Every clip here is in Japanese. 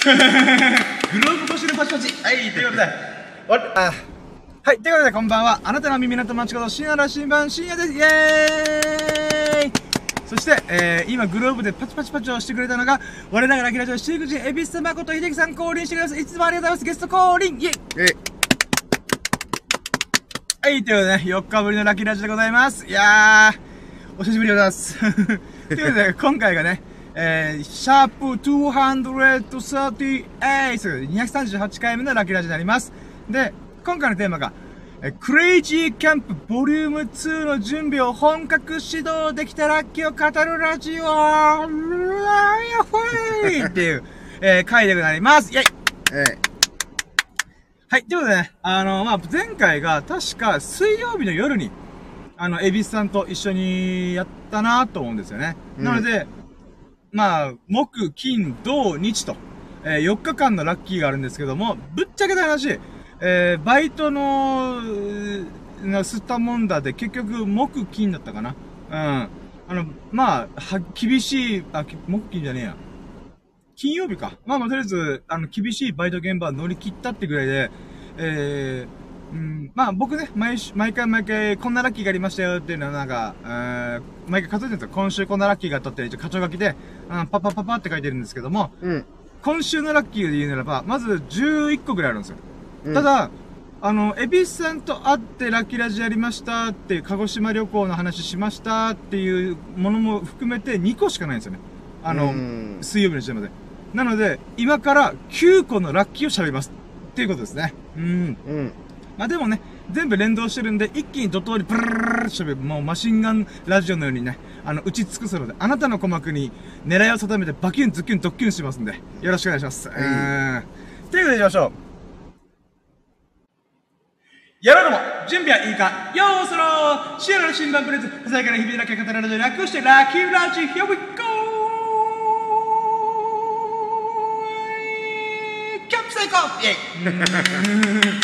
グローブ越しのパチパチ。はい、ということで、わあ、はい、ということでこんばんは。あなたの耳の友達こと深夜の新版深夜です。イェーイそして、えー、今グローブでパチパチパチをしてくれたのが、我ながらキラジオシーク人、エビス誠秀樹さん降臨してくれます。いつもありがとうございます。ゲスト降臨イェイ、はい、ということでね、4日ぶりのラッキーラジオでございます。いやー、お久しぶりでございます。ということで、今回がね、えー、シャープ238、238回目のラッキーラジオになります。で、今回のテーマが、えークレイジーキャンプボリューム2の準備を本格始動できたラッキーを語るラジオうわーやっほい っていう、えー、回でございます。イェイえ、はい、ということでね、あの、まあ、前回が確か水曜日の夜に、あの、エビスさんと一緒にやったなと思うんですよね。うんなので、まあ、木、金、土、日と、えー4日間のラッキーがあるんですけども、ぶっちゃけた話、えー、バイトの、な、吸ったもんだで、結局、木、金だったかな。うん。あの、まあ、は、厳しい、あ、木、金じゃねえや。金曜日か。まあまあ、とりあえず、あの、厳しいバイト現場乗り切ったってぐらいで、えー、うん、まあ僕ね、毎週、毎回毎回、こんなラッキーがありましたよっていうのはなんか、えー、毎回数えてるんですよ。今週こんなラッキーがあったって、一応課長書きで、うん、パッパッパッパって書いてるんですけども、うん。今週のラッキーで言うならば、まず11個ぐらいあるんですよ。うんただ、あの、エビスさんと会ってラッキーラジやりましたっていう、鹿児島旅行の話しましたっていうものも含めて2個しかないんですよね。あの、うん水曜日の時点まで。なので、今から9個のラッキーを喋ります。っていうことですね。うん。うん。まあでもね、全部連動してるんで、一気に怒涛にブルルルルルって喋る、もうマシンガンラジオのようにね、あの、打ち尽くすので、あなたの鼓膜に狙いを定めてバキュンズキュンドッキュンしますんで、よろしくお願いします。うん。ということで行きましょう。やろうども、準備はいいかよーそろーシアラの新版プレゼンツ、ささやかな日々だけ語られる略してラッキーラジ Here we go! キャンプ成功イ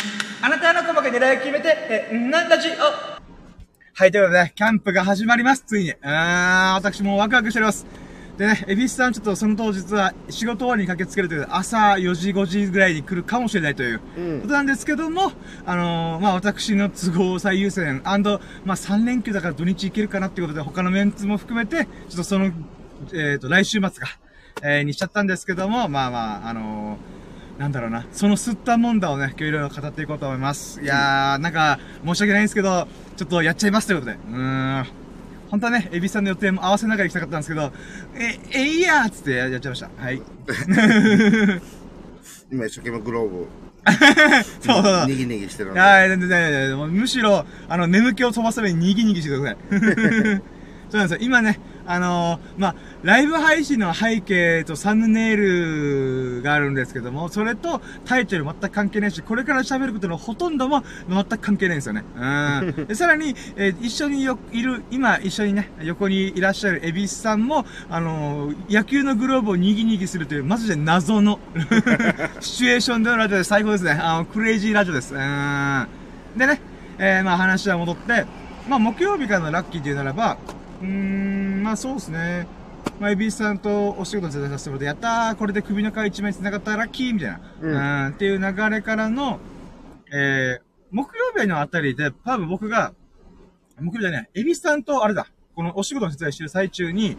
ェイあなたの細かい狙いを決めて、え、なんラジオはい、ということでね、キャンプが始まります、ついに。あー、私もうワクワクしております。でね、エビスさんちょっとその当日は仕事終わりに駆けつけるという、朝4時5時ぐらいに来るかもしれないといううんことなんですけども、あのー、まあ私の都合最優先、まあ3連休だから土日行けるかなっていうことで、他のメンツも含めて、ちょっとその、えっ、と、来週末か、えー、にしちゃったんですけども、まあまあ、あのー、なんだろうな。その吸ったもんだをね、今日いろいろ語っていこうと思います。いやー、なんか、申し訳ないんですけど、ちょっとやっちゃいますということで。うーん。本当はね、エビさんの予定も合わせながら行きたかったんですけど、え、えいやーっつってややっちゃいました。はい。今一生懸命グローブ、そうそう。にぎにぎしてるので。はい、全然全然むしろ、あの、眠気を飛ばすためににぎにぎしてください。そうなんですよ。今ね、あのーまあ、ライブ配信の背景とサムネイルがあるんですけども、それとタイトル全く関係ないし、これから喋ることのほとんども全く関係ないんですよね。うん。でさらに、えー一緒によ、いる、今一緒にね、横にいらっしゃるエビスさんも、あのー野球のグローブをにぎにぎするという、マジで謎の シチュエーションでのラジオで最高ですね。あの、クレイジーラジオです。うん。でね、えー、まあ話は戻って、まあ木曜日からのラッキーというならば、うーん、まあそうですね。まあ、エビスさんとお仕事させてもらって、やったーこれで首の皮一枚繋がったラッキーみたいな。うんうん、っていう流れからの、えー、木曜日のあたりで、多分僕が、木曜日じゃない、エビスさんとあれだ、このお仕事の手伝いしてる最中に、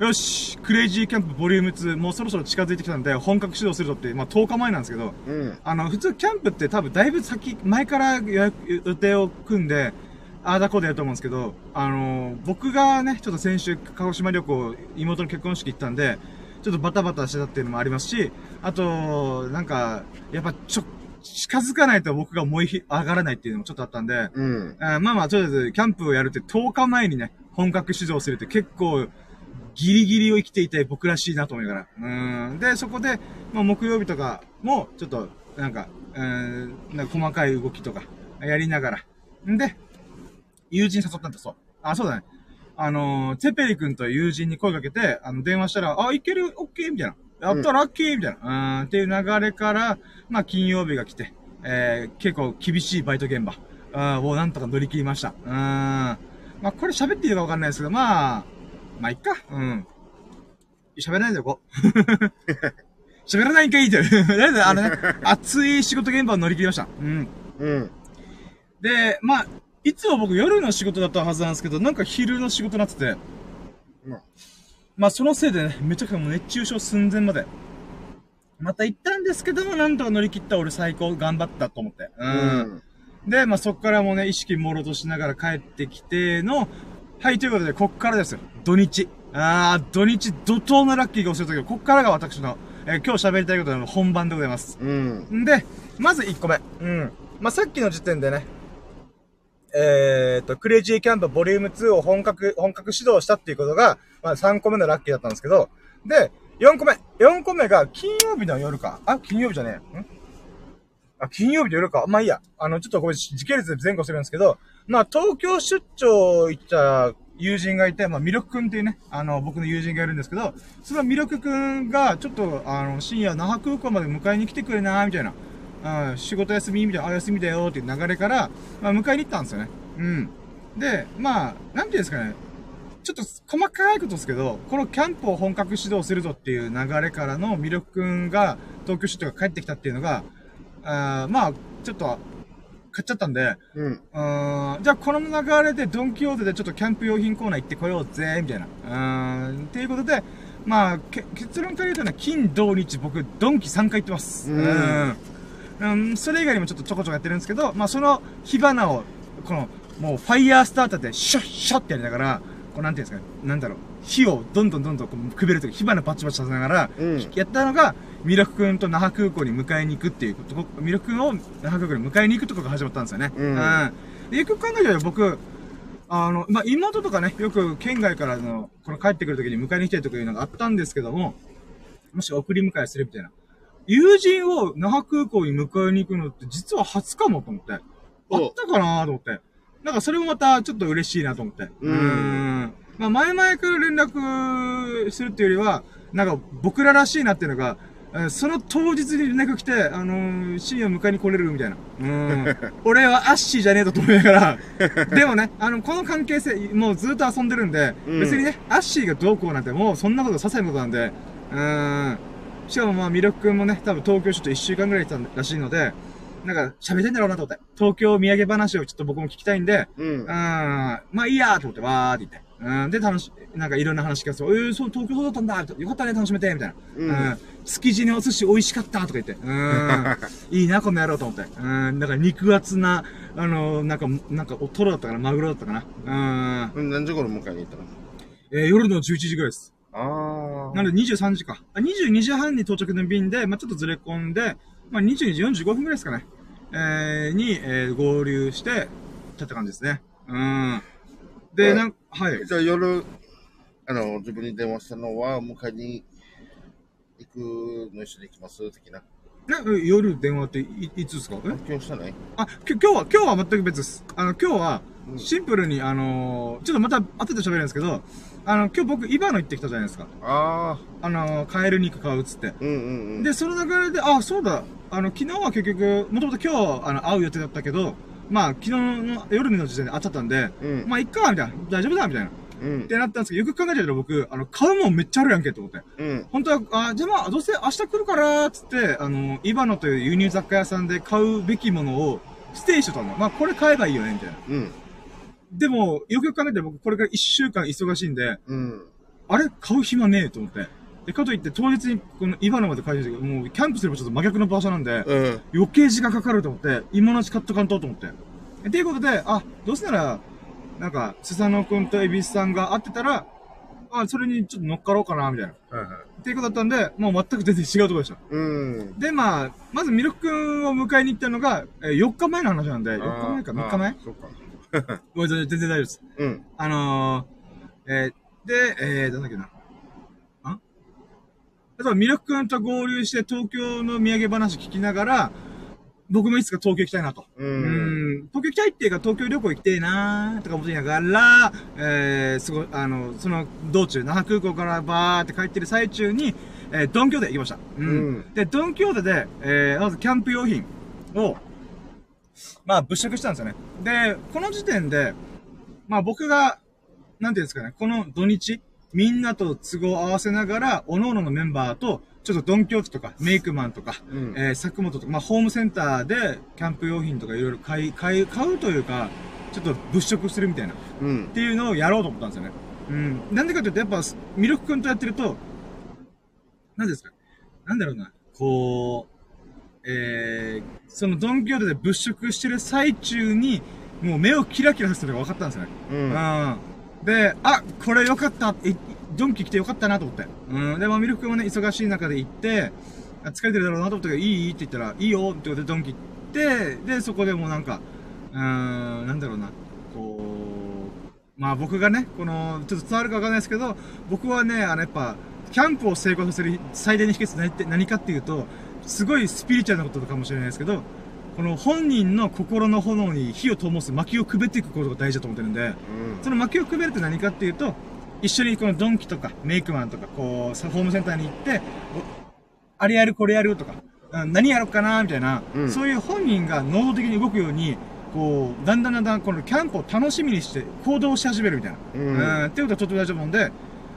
よし、クレイジーキャンプボリューム2、もうそろそろ近づいてきたんで、本格始動するぞって、まあ10日前なんですけど、うん。あの、普通キャンプって多分だいぶ先、前から予定を組んで、ああだこうでやると思うんですけど、あのー僕がね、ちょっと先週、鹿児島旅行、妹の結婚式行ったんで、ちょっとバタバタしてたっていうのもありますし、あと、なんか、やっぱちょ、近づかないと僕が燃えひ上がらないっていうのもちょっとあったんで、うん。あーまあまあ、とりあえず、キャンプをやるって10日前にね、本格始動するって結構、ギリギリを生きていて僕らしいなと思いながら。うん。で、そこで、まあ、木曜日とかも、ちょっと、なんか、うん、なんか細かい動きとか、やりながら。んで、友人誘ったんだ、そう。あ、そうだね。あのー、ツェペリ君という友人に声かけて、あの、電話したら、あ、いける？オッケー？みたいな。やったラッキー？みたいな。うん、っていう流れから、まあ、金曜日が来て、えー、結構厳しいバイト現場、うん、をなんとか乗り切りました。うん。まあ、これ喋っていいのかわかんないですけど、まあ、まあ、いっか。うん。喋らないでおこう。喋らないんかいって。とりあえずあのね、熱い仕事現場を乗り切りました。うん。うん。で、まあ、いつも僕夜の仕事だったはずなんですけど、なんか昼の仕事になってて、まあ、まあそのせいでね、めちゃくちゃもう熱中症寸前まで。また行ったんですけども、なんとか乗り切った俺最高頑張ったと思って。う。うんで、まあそっからもね、意識朦朧としながら帰ってきての、はい、ということで、こっからですよ。土日。あー、土日、怒涛のラッキーが押せるときこっからが私の、えー今日喋りたいことの本番でございます。うん。んで、まず1個目。うん。まあ、さっきの時点でね、えーと、クレイジーキャンプボリューム2を本格、本格指導したっていうことが、まあ、3個目のラッキーだったんですけど、で、4個目。4個目が金曜日の夜か。あ、金曜日じゃねえ。ん？あ、金曜日の夜か。まあいいや。あの、ちょっとこれ時系列で前後するんですけど、まあ、東京出張行った友人がいて、まあ、ミロクくんっていうね、あの、僕の友人がいるんですけど、そのミロクくんが、ちょっと、あの、深夜、那覇空港まで迎えに来てくれなーみたいな。うん、仕事休みみたいな、あ、休みだよっていう流れから、まあ、迎えに行ったんですよね。うん。で、まあ、なんていうんですかね。ちょっと細かいことですけど、このキャンプを本格指導するぞっていう流れからのミロクくんが東京出張が帰ってきたっていうのが、あーまあ、ちょっと、買っちゃったんで、うん。んじゃあこの流れでドンキホーテでちょっとキャンプ用品コーナー行ってこようぜ、みたいな。うーん、っていうことで、まあ、け結論から言うとね、金、土、日、僕、ドンキ3回行ってます。うんうんうん、それ以外にもちょっとちょこちょこやってるんですけど、まあその火花を、この、もうファイヤースターターでシャッシャッってやりながら、こうなんていうんですかね、なんだろう、火をどんどんどんどんこうくべるとき、火花バチバチさせながら、うんやったのが、ミラク君と那覇空港に迎えに行くっていうこと、ミラク君を那覇空港に迎えに行くところが始まったんですよね。うんで、よく考えたら僕、あの、まあ、妹とかね、よく県外からの、この帰ってくるときに迎えに来てるとかいうのがあったんですけども、もし送り迎えするみたいな。友人を那覇空港に迎えに行くのって実は初かもと思って。あおったかなと思って。なんかそれもまたちょっと嬉しいなと思って。うんんまあ前々から連絡するっていうよりは、なんか僕ららしいなっていうのが、えーその当日に連絡来て、あのー、深夜迎えに来れるみたいな。うん。俺はアッシーじゃねえとと思いながら。でもね、あの、この関係性、もうずっと遊んでるんで、うん別にね、アッシーがどうこうなんて、もうそんなこと些細なことなんで、うん。しかもまあ、ミロク君もね、多分東京ちょっと一週間ぐらい行ってたらしいので、なんか喋ってんだろうなと思って。東京土産話をちょっと僕も聞きたいんで、うんうん。。まあいいやと思って、わーって言って。うん。で、楽し、なんかいろんな話聞かせて、えー、そう、東京だったんだよかったね、楽しめてみたいな。うん築地のお寿司美味しかったとか言って。うん。いいな、この野郎と思って。うん。だから肉厚な、あのなんか、なんか、おトロだったかな、マグロだったかな。うん。うん何時頃迎えに行ったの？えー夜の11時ぐらいです。ああ。なので23時か。あ、22時半に到着の便で、まあちょっとずれ込んで、まあ22時45分ぐらいですかね。えー、に、えー、合流して、たって感じですね。うん。で、はいなん、はい。じゃあ夜、あの、自分に電話したのは、迎えに行くの一緒に行きます的な。な夜電話っていいつですか？え？今日したないあ、きょ今日は、今日は全く別です。あの、今日はう、んシンプルに、あのーちょっとまた後で喋るんですけど、あの、今日僕、イバノ行ってきたじゃないですか。ああ。あのー、カエル肉買うっつって。うんうんうん。で、その流れで、あ、そうだ、あの、昨日は結局、もともと今日、あの、会う予定だったけど、まあ、昨日の夜の時点で会っちゃったんで、うん。まあ、いっか、みたいな。大丈夫だ、みたいな。っうん。てなったんですけど、よく考えてたら僕、あの、買うもんめっちゃあるやんけ、と思って。うん。本当は、あ、じゃあまあ、どうせ明日来るから、つって、あの、イバノという輸入雑貨屋さんで買うべきものを、ステイしてたの。まあ、これ買えばいいよね、みたいな。うん。でも、よくよく考えて僕、これから一週間忙しいんで、うん。あれ？買う暇ねえと思って。で、かといって、当日に、この、イバノまで帰ってきて、もう、キャンプすればちょっと真逆の場所なんで、うん。余計時間かかると思って、今のうち買っとかんとと思って。っていうことで、あ、どうせなら、なんか、スサノくんとエビスさんが会ってたら、あ、それにちょっと乗っかろうかな、みたいな。はいはい。っていうことだったんで、もう全く全然違うところでした。うん。で、まあ、まずミルクくんを迎えに行ったのが、えー4日前の話なんで、4日前か、3日前？そっか。ごめんなさい全然大丈夫です。うん。あのー、えー、で、えー、なんだっけな。あ？あとはミルクくんと合流して東京の土産話聞きながら、僕もいつか東京行きたいなと。う。うんん、東京行きたいっていうか東京旅行行きたいなーとか思いながら、えー、すごい、あの、その道中、那覇空港からバーって帰ってる最中に、えー、ドンキョーテ行きました。うん。うんで、ドンキョーテで、えー、まずキャンプ用品を、まあ、物色したんですよね。で、この時点で、まあ僕が、なんていうんですかね、この土日、みんなと都合を合わせながら、各々のメンバーとちょっとドンキョーテとか、メイクマンとか、うんえー、作本とか、まあ、ホームセンターで、キャンプ用品とかいろいろ買い、買い、買うというか、ちょっと物色するみたいな、っうん。ていうのをやろうと思ったんですよね。うん。なんでかというと、やっぱ、ミルク君とやってると、何ですかなんだろうな、こう、えー、そのドンキョーテで物色してる最中に、もう目をキラキラさせてるのが分かったんですよね。うん。うん。で、あ、これよかった。え、ドンキ来てよかったなと思って。うん。で、まあ、ミルク君もね、忙しい中で行って、あ疲れてるだろうなと思ったけど、いい？って言ったら、いいよってことでドンキ行って、で、そこでもうなんか、うーん、なんだろうな、こう、まあ僕がね、この、ちょっと伝わるかわかんないですけど、僕はね、あの、やっぱ、キャンプを成功させる最大の秘訣何って何かっていうと、すごいスピリチュアルなことかもしれないですけど、この本人の心の炎に火を灯す薪をくべっていくことが大事だと思ってるんで、その薪をくべるって何かっていうと、一緒にこのドンキとかメイクマンとか、こう、さホームセンターに行って、おあれやるこれやるとか、うん何やろうかなみたいな、うん。そういう本人が能動的に動くように、こう、だんだんだんだんこのキャンプを楽しみにして行動し始めるみたいな。うん。っていうことはとっても大事なもんで、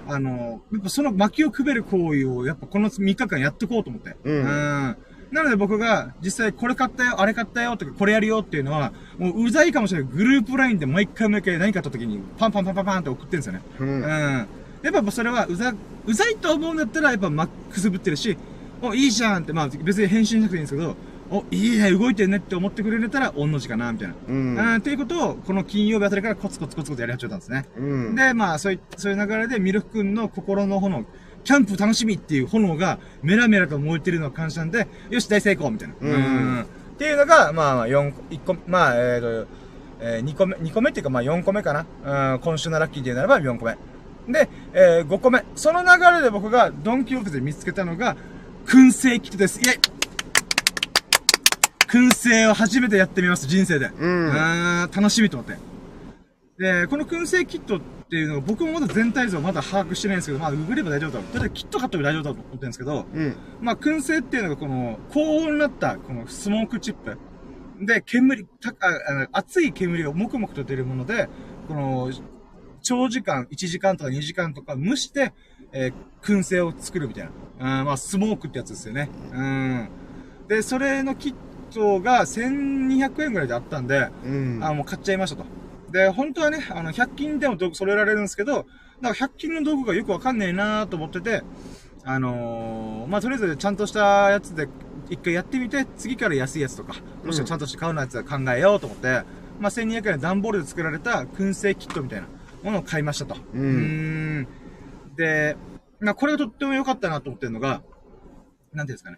あの、やっぱその薪をくべる行為を、やっぱこの3日間やってこうと思って。うんなので僕が実際これ買ったよ、あれ買ったよとかこれやるよっていうのは、もううざいかもしれない。グループラインで毎回毎回何買った時にパンパンパンパンパンって送ってるんですよね。ううん。ん。やっぱそれはうざ、うざいと思うんだったらやっぱマックスぶってるし、お、いいじゃんって、まあ別に返信しなくていいんですけど、お、いいね、動いてるねって思ってくれたら、御の字かな、みたいな。ううん、ん。っていうことを、この金曜日あたりからコツコツコツコツやり始めたんですね。うん。で、まあ、そういそういう流れで、ミルク君の心の炎、キャンプ楽しみっていう炎が、メラメラと燃えてるのを感じたんで、よし、大成功みたいな。うんっていうのが、まあ、4、1個、まあ、えーと、えー、2個目、2個目っていうか、まあ、4個目かな。うん、今週のラッキーで言うならば4個目。で、えー、5個目。その流れで僕がドンキホーテで見つけたのが、燻製キットです。イェイ燻製を初めてやってみます、人生で。うん楽しみと思って。で、この燻製キットっていうのが僕もまだ全体像まだ把握してないんですけど、まあ、ググれば大丈夫だろう。ただキット買っても大丈夫だと思ってるんですけど、うん。まあ、燻製っていうのがこの、高温になった、このスモークチップ。で、煙、たあ熱い煙がもくもくと出るもので、この、長時間、1時間とか2時間とか蒸して、えー燻製を作るみたいな。うん、まあ、スモークってやつですよね。うん。で、それのキットが1200円ぐらいであったんで、うん。あ、もう買っちゃいましたと。で、本当はね、あの、100均でも道具揃えられるんですけど、なんか100均の道具がよくわかんねえなーと思ってて、あのー、まあ、とりあえずちゃんとしたやつで一回やってみて、次から安いやつとか、もしくはちゃんとして買うのやつは考えようと思って、まあ、1200円で段ボールで作られた燻製キットみたいなものを買いましたと。うんーんで、まあ、これがとっても良かったなと思ってるのが、なんていうんですかね。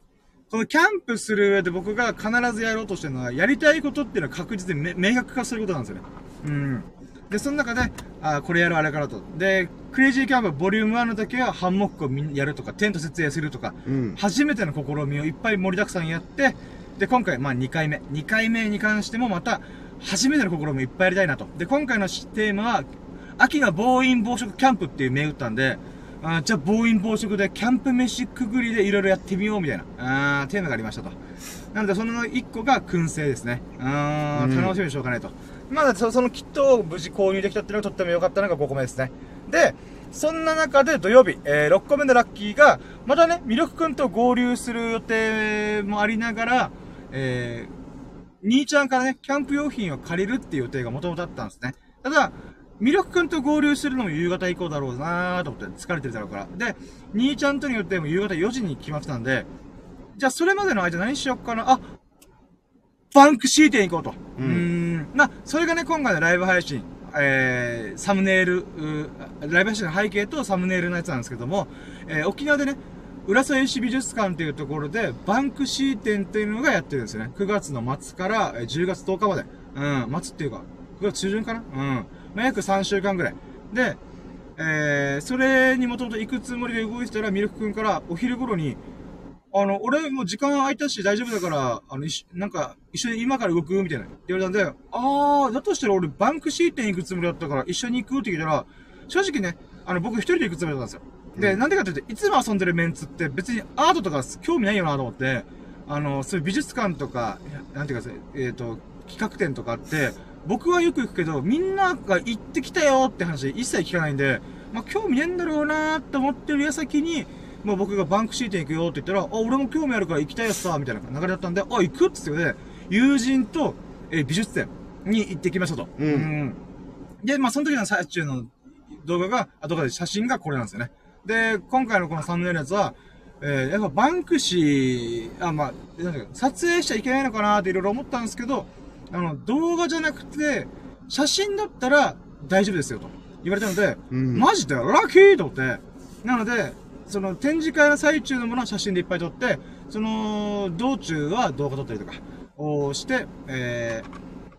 このキャンプする上で僕が必ずやろうとしてるのは、やりたいことっていうのは確実にめ明確化することなんですよね。うん。で、その中で、あこれやる、あれからと。で、クレイジーキャンプボリューム1の時はハンモックをやるとか、テント設営するとか、うん。初めての試みをいっぱい盛りだくさんやって、で、今回、まあ2回目。2回目に関してもまた、初めての試みをいっぱいやりたいなと。で、今回のテーマは、秋の暴飲暴食キャンプっていう銘打ったんで、あーじゃあ暴飲暴食でキャンプ飯くぐりでいろいろやってみようみたいな、あーテーマがありましたと。なので、その1個が燻製ですね。あーうん楽しみにしようかないと。まだそそのキットを無事購入できたっていうのがとっても良かったのが5個目ですね。で、そんな中で土曜日、えー6個目のラッキーが、またね、ミルクくんと合流する予定もありながら、えー、兄ちゃんからね、キャンプ用品を借りるっていう予定がもともとあったんですね。ただ、ミルクくんと合流するのも夕方以降だろうなーと思って疲れてるだろうから。で、兄ちゃんとによっても夕方4時に決まってたんで、じゃあそれまでの間何しよっかな、あ、バンクシー店行こうと。ううん。まあ、それがね、今回のライブ配信、えー、サムネイル、ライブ配信の背景とサムネイルのやつなんですけども、えー、沖縄でね、浦添市美術館っていうところで、バンクシー展っていうのがやってるんですよね。9月の末からえー10月10日まで。うん、末っていうか、9月中旬かな？うん。まあ、約3週間ぐらい。で、えー、それにもともと行くつもりで動いてたら、ミルク君からお昼頃に、あの、俺もう時間空いたし大丈夫だから、あの、なんか、一緒に今から動く？みたいな。って言われたんで、あー、だとしたら俺バンクシー店行くつもりだったから一緒に行く？って聞いたら、正直ね、あの、僕一人で行くつもりだったんですよ。で、うんなんでかって言って、いつも遊んでるメンツって別にアートとか興味ないよなと思って、あの、そういう美術館とか、なんていうか、えっ、と、企画展とかって、僕はよく行くけど、みんなが行ってきたよって話一切聞かないんで、まあ、興味ねえんだろうなーって思ってる矢先に、まあ僕がバンクシー店行くよって言ったら、あ、俺も興味あるから行きたいやつさ、みたいな流れだったんで、あ、行くっつってね、友人と、えー美術展に行ってきましたと。うんで、まあその時の最中の動画が、あ、動画で写真がこれなんですよね。で、今回のこのサムネイルのやつは、えー、やっぱバンクシー、あ、まあ、撮影しちゃいけないのかなっていろいろ思ったんですけど、あの、動画じゃなくて、写真だったら大丈夫ですよと言われたので、うんマジで？ラッキーと思って、なので、その展示会の最中のものは写真でいっぱい撮って、その道中は動画撮ったりとかをして、え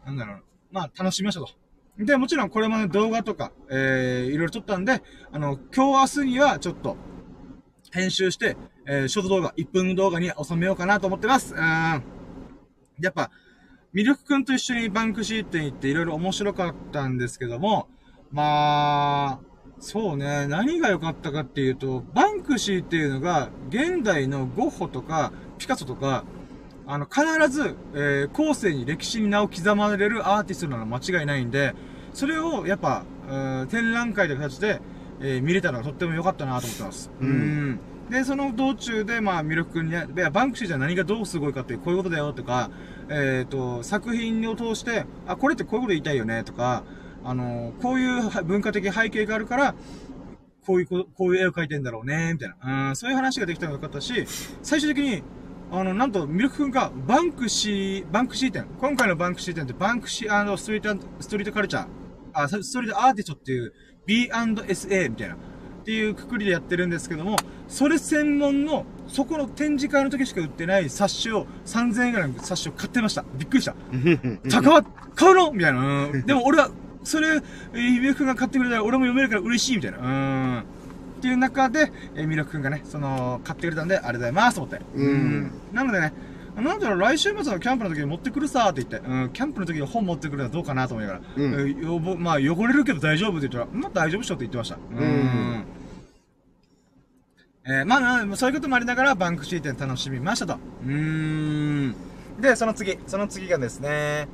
ー、なんだろう、まあ楽しみましたと。で、もちろんこれもね、動画とか、えー、いろいろ撮ったんで、あの、今日明日にはちょっと、編集して、えー、ショート動画、1分動画に収めようかなと思ってます。うーん。やっぱ、ミルクくんと一緒にバンクシー店行っていろいろ面白かったんですけども、まあ、そうね、何が良かったかっていうと、バンクシーっていうのが、現代のゴッホとか、ピカソとか、あの、必ず、えー、後世に歴史に名を刻まれるアーティストなのは間違いないんで、それを、やっぱ、うーん展覧会という形で、えー見れたのがとっても良かったなと思ってます。うん。ん。で、その道中で、まあ、ミルク君にね、いやバンクシーじゃ何がどうすごいかって、こういうことだよとか、えっ、と、作品を通して、あ、これってこういうこと言いたいよねとか、あのこういう文化的背景があるから、こういうこ、こういう絵を描いてんだろうね、みたいな。うん、そういう話ができたのが良かったし、最終的に、あの、なんと、ミルク君が、バンクシー、バンクシー展。今回のバンクシー展って、バンクシーストリート、ストリートカルチャー、あ、ストリートアーティストっていう B&SA みたいな。っていうくくりでやってるんですけども、それ専門の、そこの展示会の時しか売ってない冊子を、3000円ぐらいの冊子を買ってました。びっくりした。高っ買うの？みたいな。うんでも俺は、それ、えー、ミルク君が買ってくれたら俺も読めるから嬉しいみたいな。うん。っていう中で、えー、ミルク君がね、その、買ってくれたんで、ありがとうございますと思って。うんなのでね、なんだろう、来週末のキャンプの時に持ってくるさーって言って、うん、キャンプの時に本持ってくるのはどうかなと思いながら、うんえーよぼまあ、汚れるけど大丈夫って言ったら、まあ大丈夫っしょって言ってました。うん。えー、まあな、そういうこともありながら、バンクシー店楽しみましたと。うーん。で、その次、その次がですね、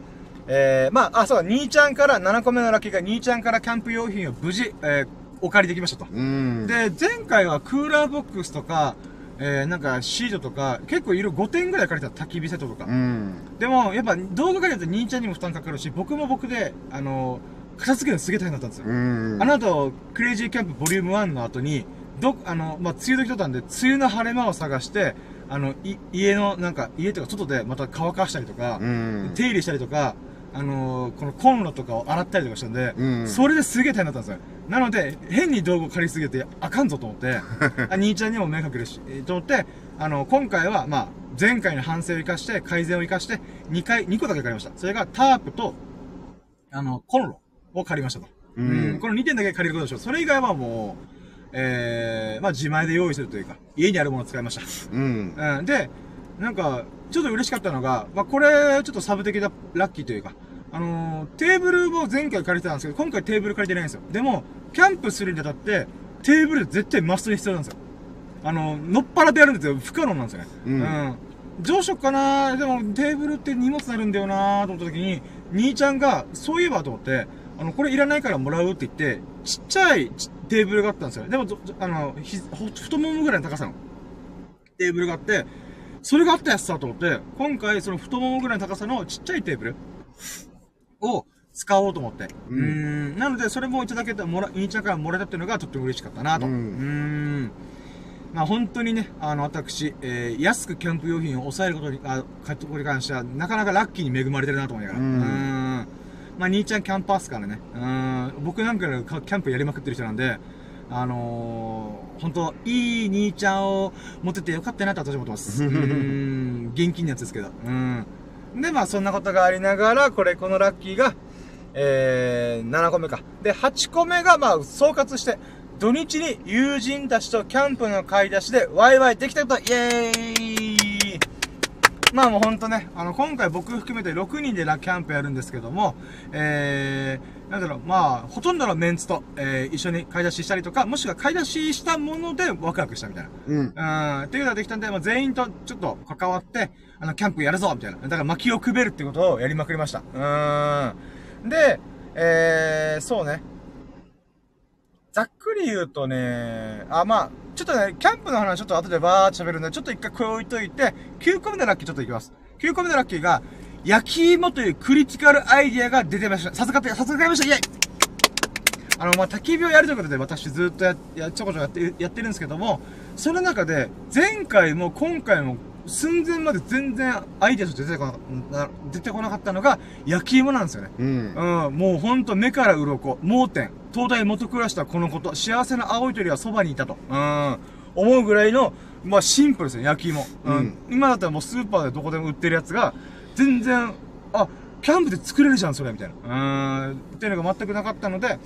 えー、まあ、あ、そう、兄ちゃんから、7個目のラッキーが、兄ちゃんからキャンプ用品を無事、えー、お借りできましたと。うん。で、前回はクーラーボックスとか、えー、なんかシートとか、結構いろ5点ぐらい借りた焚き火セットとか。うん。でも、やっぱ動画借りると兄ちゃんにも負担かかるし、僕も僕で、あの片付けるのすげえ大変だったんですよ。うん。あの後、クレイジーキャンプボリューム1の後に、ど、あの、まあ、梅雨時だったんで、梅雨の晴れ間を探して、あの、い、家の、なんか、家とか外でまた乾かしたりとか、うん。手入れしたりとか、あのこのコンロとかを洗ったりとかしたんで、うんそれですげえ大変だったんですよ。なので、変に道具を借りすぎてあかんぞと思って、あ兄ちゃんにも迷惑かけるし、えーと思って、あの、今回は、まあ、前回の反省を生かして、改善を生かして、2回、2個だけ借りました。それがタープと、あの、コンロを借りましたと。うんこの2点だけ借りることでしょう。それ以外はもう、えー、まあ自前で用意するというか、家にあるものを使いました。うん。うん、で、なんか、ちょっと嬉しかったのが、まあ、これ、ちょっとサブ的なラッキーというか、あのーテーブルを前回借りてたんですけど、今回テーブル借りてないんですよ。でも、キャンプするにあたって、テーブル絶対マストに必要なんですよ。あの、のっぱらでやるんですよ。不可能なんですよね。うんどうしよっかなでも、テーブルって荷物になるんだよなと思った時に、兄ちゃんが、そういえばと思って、あの、これいらないからもらうって言って、ちっちゃいちテーブルがあったんですよ。でも、どあの、ひほ太ももぐらいの高さのテーブルがあって、それがあったやつさと思って、今回その太ももぐらいの高さのちっちゃいテーブルを使おうと思って。うんん。なので、それもいただけた、もら、兄ちゃんからもらえたっていうのがとっても嬉しかったなと。ううんーん。まあ本当にね、あの、私、えー、安くキャンプ用品を抑えることに、あ、買ったことに関しては、なかなかラッキーに恵まれてるなと思いながら。ううんーん。まあ、兄ちゃんキャンパーっすからね。うーん。僕なんかキャンプやりまくってる人なんで、あのー、本当いい兄ちゃんを持っててよかったなと私は思ってます。うーん。現金のやつですけど。うん。で、まあそんなことがありながら、これ、このラッキーが、えー、7個目か。で、8個目が、まあ、総括して、土日に友人たちとキャンプの買い出しでワイワイできたこと、イエーイまあもうほんとね、あの、今回僕含めて6人でラキャンプやるんですけども、えー、なんだろう、まあ、ほとんどのメンツと、えー、一緒に買い出ししたりとか、もしくは買い出ししたものでワクワクしたみたいな。うん。うん、っていうのができたんで、まあ、全員とちょっと関わって、あの、キャンプやるぞみたいな。だから薪をくべるってことをやりまくりました。うん。で、えー、そうね。ざっくり言うとね、あ、まあ、ちょっとね、キャンプの話ちょっと後でバーって喋るんで、ちょっと一回これ置いといて、9個目のラッキーちょっといきます。9個目のラッキーが、焼き芋というクリティカルアイディアが出てました。さすがって、さすがりましたイェイあの、まあ、焚き火をやるということで私ずっとや、や、ちょこちょこやって、やってるんですけども、その中で、前回も今回も寸前まで全然アイデアとして出てこなかった、出てこなかったのが、焼き芋なんですよね。うん。うん、もうほんと目から鱗、盲点、東大元暮らしとはこのこと、幸せな青い鳥はそばにいたと、うん、思うぐらいの、まあシンプルですよ、焼き芋。うん。うん今だったらもうスーパーでどこでも売ってるやつが、全然、あ、キャンプで作れるじゃん、それ、みたいな。うん、っていうのが全くなかったので、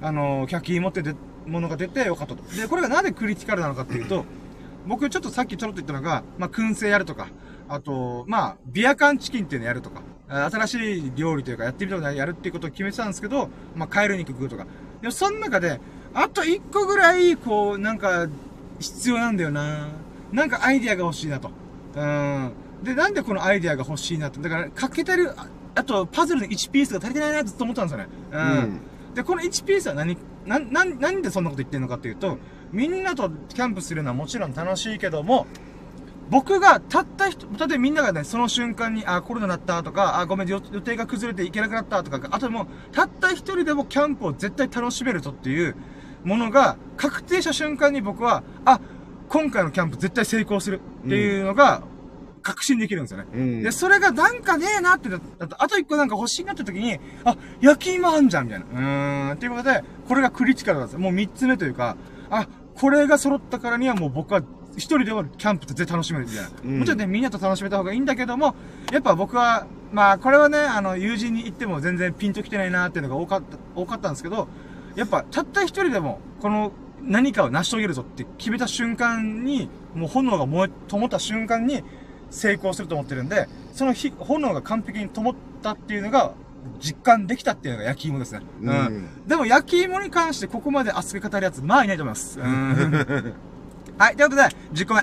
あの焼き芋ってでものが出てよかったと。で、これがなぜクリティカルなのかっていうと、僕ちょっとさっきちょろっと言ったのが、まあ、燻製やるとか、あと、まあ、ビア缶チキンっていうのやるとか、あ新しい料理というかやってみたことやるっていうことを決めてたんですけど、まあ、カエル肉食うとか。でも、その中で、あと一個ぐらい、こう、なんか、必要なんだよななんかアイディアが欲しいなと。うん。で、なんでこのアイディアが欲しいなって。だから、欠けてる、ああと、パズルの1ピースが足りてないなってずっと思ったんですよね。うんで、この1ピースは何、なん、なん、なんでそんなこと言ってるのかっていうと、みんなとキャンプするのはもちろん楽しいけども、僕がたった人、例えばみんながね、その瞬間に、あ、コロナだったとか、あ、ごめん、予予定が崩れて行けなくなったとか、あともう、たった一人でもキャンプを絶対楽しめるぞっていうものが、確定した瞬間に僕は、あ、今回のキャンプ絶対成功するっていうのが、確信できるんですよね。うん。で、それがなんかねえなってなったあと一個なんか欲しいなって時に、あ、焼き芋あんじゃんみたいな。うーん。っていうことで、これがクリティカルなんですよ。もう三つ目というか、あ、これが揃ったからにはもう僕は一人でもキャンプって絶対楽しめるみたいな。うんもちろんね、みんなと楽しめた方がいいんだけども、やっぱ僕は、まあ、これはね、あの、友人に言っても全然ピンときてないなっていうのが多かった、多かったんですけど、やっぱ、たった一人でも、この、何かを成し遂げるぞって決めた瞬間に、もう炎が燃え、灯った瞬間に、成功すると思ってるんで、その火、炎が完璧に灯ったっていうのが、実感できたっていうのが焼き芋ですね。うん。うんでも焼き芋に関してここまで熱く語るやつ、まあいないと思います。うん。はい、ということで、10個目。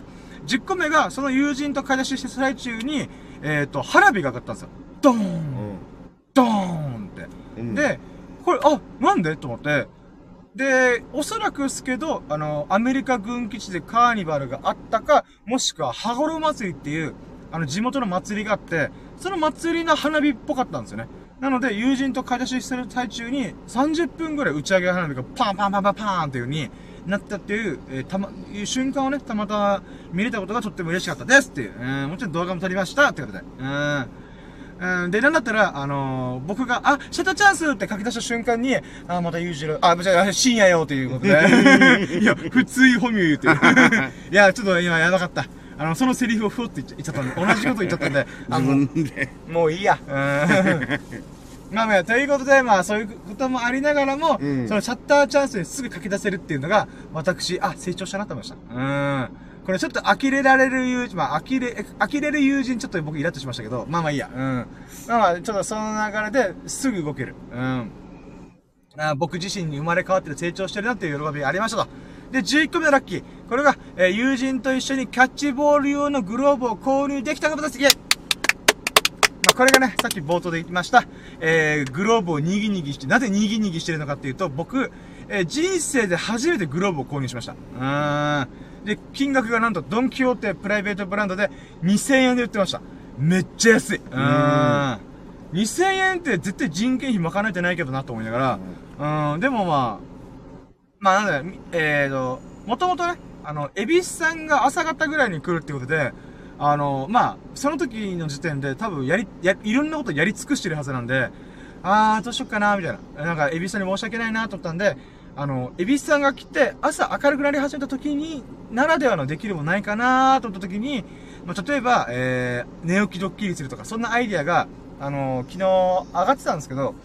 10個目が、その友人と買い出ししてる最中に、えっ、と、花火が上がったんですよ。ドーンうん。ドーンって。うん、で、これ、あ、なんで？と思って、で、おそらくですけど、あの、アメリカ軍基地でカーニバルがあったか、もしくは、羽衣祭りっていう、あの、地元の祭りがあって、その祭りの花火っぽかったんですよね。なので、友人と買い出ししてる最中に、30分ぐらい打ち上げ花火がパンパンパンパンパーンっていう風になったっていう、えーたま、いう瞬間をね、たまたま見れたことがとっても嬉しかったですっていう、うん、もちろん動画も撮りましたってことで、うん。うん、で、なんだったら、あのー僕が、あ、シャッターチャンスって書き出した瞬間に、あ、また裕次郎、あ、じゃあ、深夜よということで。いや、普通本名言うてる。いや、ちょっと今やばかった。あの、そのセリフをふわって言っちゃ言ったんで、同じこと言っちゃったんで、あ自もう分で？もういいや。うん。まあまあ、ということで、まあそういうこともありながらも、うんそのシャッターチャンスにすぐ書き出せるっていうのが、私、あ、成長したなと思いました。うん。これちょっと呆れられる友人、まあ呆れ、呆れる友人ちょっと僕イラッとしましたけど、まあまあいいや。うん。まあまあ、ちょっとその流れですぐ動ける。うん。あ僕自身に生まれ変わってる成長してるなっていう喜びがありましたと。で、11個目のラッキー。これが、えー友人と一緒にキャッチボール用のグローブを購入できたことです。イェイまあ、これがね、さっき冒頭で言いました、えー、グローブをにぎにぎして、なぜにぎにぎしてるのかっていうと、僕、えー人生で初めてグローブを購入しました。うーん。で、金額がなんと、ドンキホーテプライベートブランドで2000円で売ってました。めっちゃ安い。うーん。2000円って絶対人件費賄えてないけどなと思いながら、うん、でもまあ、まあなんだよ、みえーと、もともとね、あの、エビスさんが朝方ぐらいに来るってことで、あの、まあ、その時の時点で多分やり、や、いろんなことやり尽くしてるはずなんで、あー、どうしよっかな、みたいな。なんか、エビスさんに申し訳ないな、と思ったんで、あの、エビスさんが来て、朝明るくなり始めた時に、ならではのできるもないかな、と思った時に、まあ、例えば、えー、寝起きドッキリするとか、そんなアイディアが、あの昨日上がってたんですけど、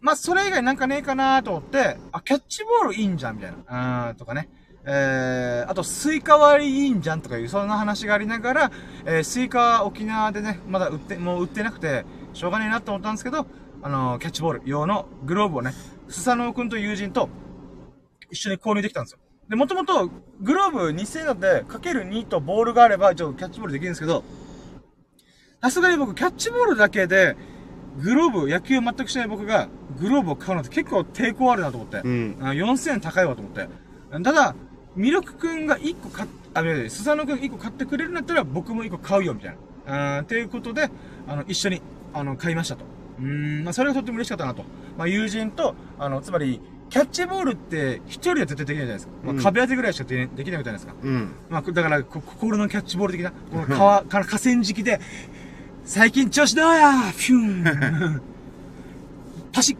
まあ、それ以外なんかねえかなと思って、あ、キャッチボールいいんじゃん、みたいな。うん、とかね。えー、あと、スイカ割りいいんじゃんとかいう、そんな話がありながら、えー、スイカは沖縄でね、まだ売って、もう売ってなくて、しょうがねえなと思ったんですけど、あのーキャッチボール用のグローブをね、スサノオくんと友人と一緒に購入できたんですよ。で、もともと、グローブ2000円だって、かける2とボールがあれば、一応キャッチボールできるんですけど、さすがに僕、キャッチボールだけで、グローブ、野球全くしない僕が、グローブを買うのって結構抵抗あるなと思って。うん。あ4000円高いわと思って。ただ、ミルクくんが一個買っ、あ、いやいやスサノくん一個買ってくれるんだったら僕も一個買うよ、みたいな。うん、っていうことで、あの、一緒に、あの、買いましたと。うーん、まあ、それがとっても嬉しかったなと。まあ、友人と、あの、つまり、キャッチボールって一人で絶対できないじゃないですか。まあ、うん壁当てぐらいしかでできないみたいですか。うん。まあ、だから、こ心のキャッチボール的な、この川、から河川敷で、最近調子どうやフューンパシッ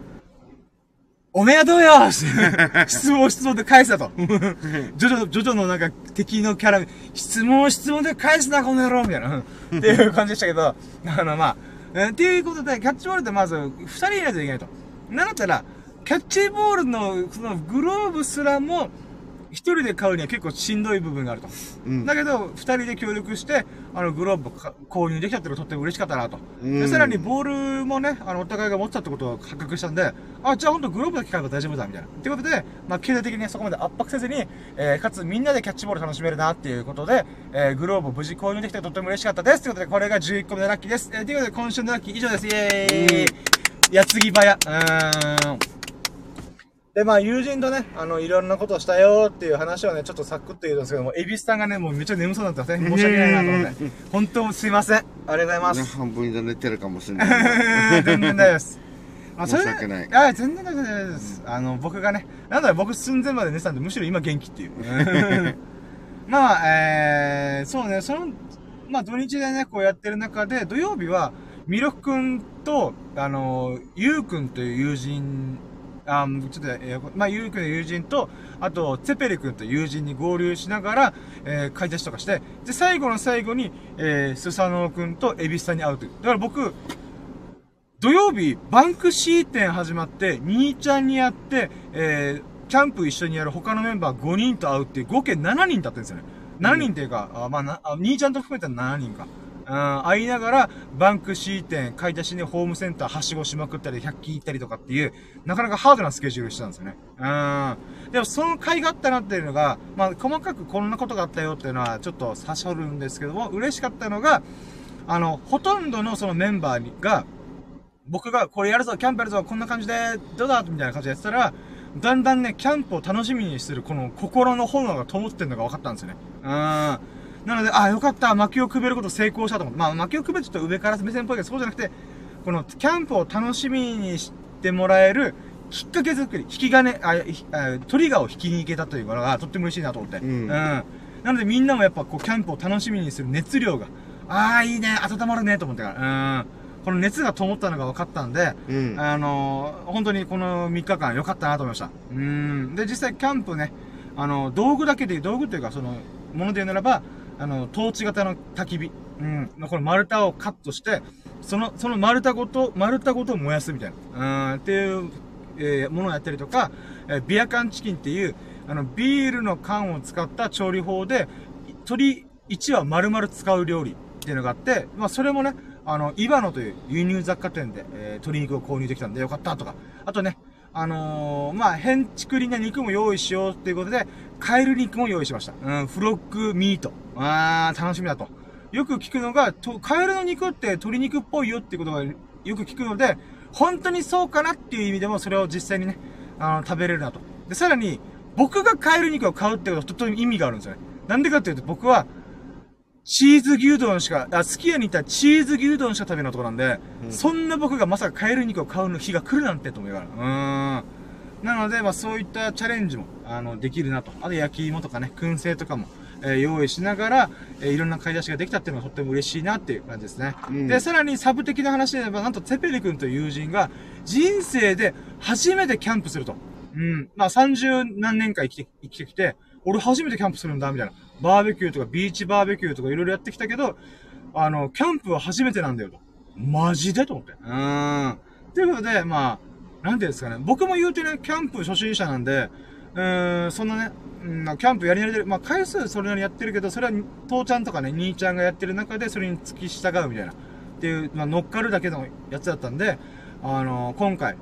おめえはどうよ 質問質問で返せと。ジョジョ、ジョジョのなんか敵のキャラ、質問質問で返すな、この野郎みたいな。っていう感じでしたけど、あの、まあ、っていうことで、キャッチボールってまず、二人いないといけないと。なんだったら、キャッチボールの、その、グローブすらも、一人で買うには結構しんどい部分があると。うんだけど、二人で協力して、あの、グローブ購入できたってのがとっても嬉しかったなと。うんで、さらにボールもね、あの、お互いが持ってたってことを発覚したんで、あ、じゃあほんとグローブだけ買えば大丈夫だ、みたいな。ってことで、まあ、経済的にねそこまで圧迫せずに、えー、かつみんなでキャッチボール楽しめるなっていうことで、えー、グローブを無事購入できてとっても嬉しかったです。ということで、これが11個目のラッキーです。えー、ということで、今週のラッキー以上です。イェーイ矢継ぎ早。うーん。で、まあ、友人とね、あの、いろんなことをしたよっていう話をね、ちょっとサクッと言うんですけども、エビスさんがね、もうめっちゃ眠そうになってますね。申し訳ないなと思って。本当すいません。ありがとうございます。半分以上寝てるかもしれない。全然大丈夫です。ま あ申し訳ないあ、全然大丈夫です。あの、僕がね、なんだろ、僕寸前まで寝てたんで、むしろ今元気っていう。まあ、えー、そうね、その、まあ土日でね、こうやってる中で、土曜日は、ミロくんと、あの、ゆうくんという友人、あちょっと、えーまあ、ゆうくんの友人と、あと、ツェペリくんと友人に合流しながら、えー、買い出しとかして、で、最後の最後に、えー、スサノオくんとエビスさんに会うという。だから僕、土曜日、バンクシー店始まって、兄ちゃんに会って、えー、キャンプ一緒にやる他のメンバー5人と会うっていう、合計7人だったんですよね。7人っていうか、あまあなあ、兄ちゃんと含めたら7人か。うん、会いながら、バンクシー店、買い出しにホームセンターはしごしまくったり、100均行ったりとかっていう、なかなかハードなスケジュールしてたんですよね。うん。でも、その会があったなっていうのが、まあ、細かくこんなことがあったよっていうのは、ちょっと差し折るんですけども、嬉しかったのが、あの、ほとんどのそのメンバーが、僕がこれやるぞ、キャンプやるぞ、こんな感じで、どうだみたいな感じでやってたら、だんだんね、キャンプを楽しみにする、この心の炎が灯ってるのが分かったんですよね。うん。なので、あ、よかった、薪をくべること成功したと思って。まあ、薪をくべるちょっと上から目線っぽいけど、そうじゃなくて、この、キャンプを楽しみにしてもらえる、きっかけ作り、引き金、あ、ひあトリガーを引きに行けたというのが、とっても嬉しいなと思って。うんなので、みんなもやっぱ、こう、キャンプを楽しみにする熱量が、ああ、いいね、温まるね、と思ってから。うん。この熱が灯ったのが分かったんで、うん。あのー、本当にこの3日間良かったなと思いました。うん。で、実際キャンプね、あの、道具だけで、道具っていうか、その、もので言うならば、あの、トーチ型の焚き火。うん。この丸太をカットして、その、その丸太ごと、丸太ごと燃やすみたいな。うん。っていう、えーものをやったりとか、えービア缶チキンっていう、あの、ビールの缶を使った調理法で、鶏1羽丸々使う料理っていうのがあって、まあ、それもね、あの、イバノという輸入雑貨店で、えー鶏肉を購入できたんでよかったとか。あとね、あのー、まあ、変築りな肉も用意しようっていうことで、カエル肉も用意しました。うん、フロッグミート。あー、楽しみだと。よく聞くのが、とカエルの肉って鶏肉っぽいよっていうことがよく聞くので、本当にそうかなっていう意味でもそれを実際にね、あの、食べれるなと。で、さらに、僕がカエル肉を買うってことはとっても意味があるんですよね。なんでかっていうと、僕は、チーズ牛丼しか、あ、すき家に行ったらチーズ牛丼しか食べないとこなんで、うんそんな僕がまさかカエル肉を買う日が来るなんてと思いながら。うーん。なので、まあそういったチャレンジも、あの、できるなと。あと焼き芋とかね、燻製とかも、えー用意しながら、えーいろんな買い出しができたっていうのがとっても嬉しいなっていう感じですね。うんで、さらにサブ的な話で言えば、なんとツェペリ君という友人が、人生で初めてキャンプすると。うん。まあ30何年間生きて、生きてきて、俺初めてキャンプするんだ、みたいな。バーベキューとかビーチバーベキューとかいろいろやってきたけど、あの、キャンプは初めてなんだよと。マジでと思って。うーん。ということで、まあ、なんていうんですかね。僕も言うてね、キャンプ初心者なんで、うーん、そんなね、うん、まあキャンプやり慣れてる。まあ、回数それなりにやってるけど、それは、父ちゃんとかね、兄ちゃんがやってる中で、それに付き従うみたいな。っていう、まあ、乗っかるだけのやつだったんで、あの今回、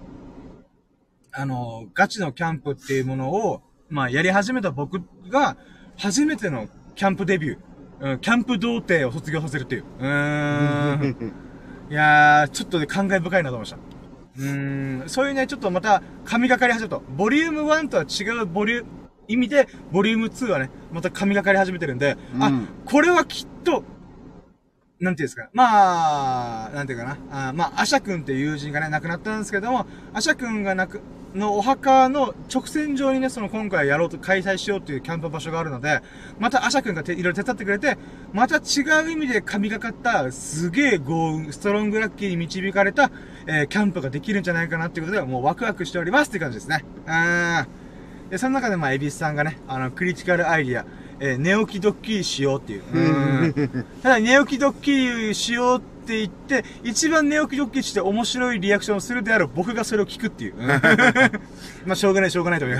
あのガチのキャンプっていうものを、まあ、やり始めた僕が、初めてのキャンプデビュー、うん、キャンプ童貞を卒業させるっていう。うーん。いやー、ちょっとね、感慨深いなと思いました。うーん、そういうね、ちょっとまた、神がかり始めると、ボリューム1とは違うボリューム、意味で、ボリューム2はね、また神がかり始めてるんで、あうん、これはきっと、なんていうんですか。まあ、なんていうかな。あまあ、アシャ君っていう友人がね、亡くなったんですけども、アシャ君が亡く、のお墓の直線上にね、その今回やろうと開催しようっていうキャンプ場所があるので、またアシャ君がていろいろ手伝ってくれて、また違う意味で神がかった、すげえ豪運、ストロングラッキーに導かれた、えーキャンプができるんじゃないかなっていうことで、もうワクワクしておりますっていう感じですね。うん。で、その中でまあ、エビスさんがね、あの、クリティカルアイディア、えー寝起きドッキリしようっていう。うん。ただ、寝起きドッキリしようって言って、一番寝起きドッキリして面白いリアクションをするである僕がそれを聞くっていう。う んまあ、しょうがない、しょうがないと思う。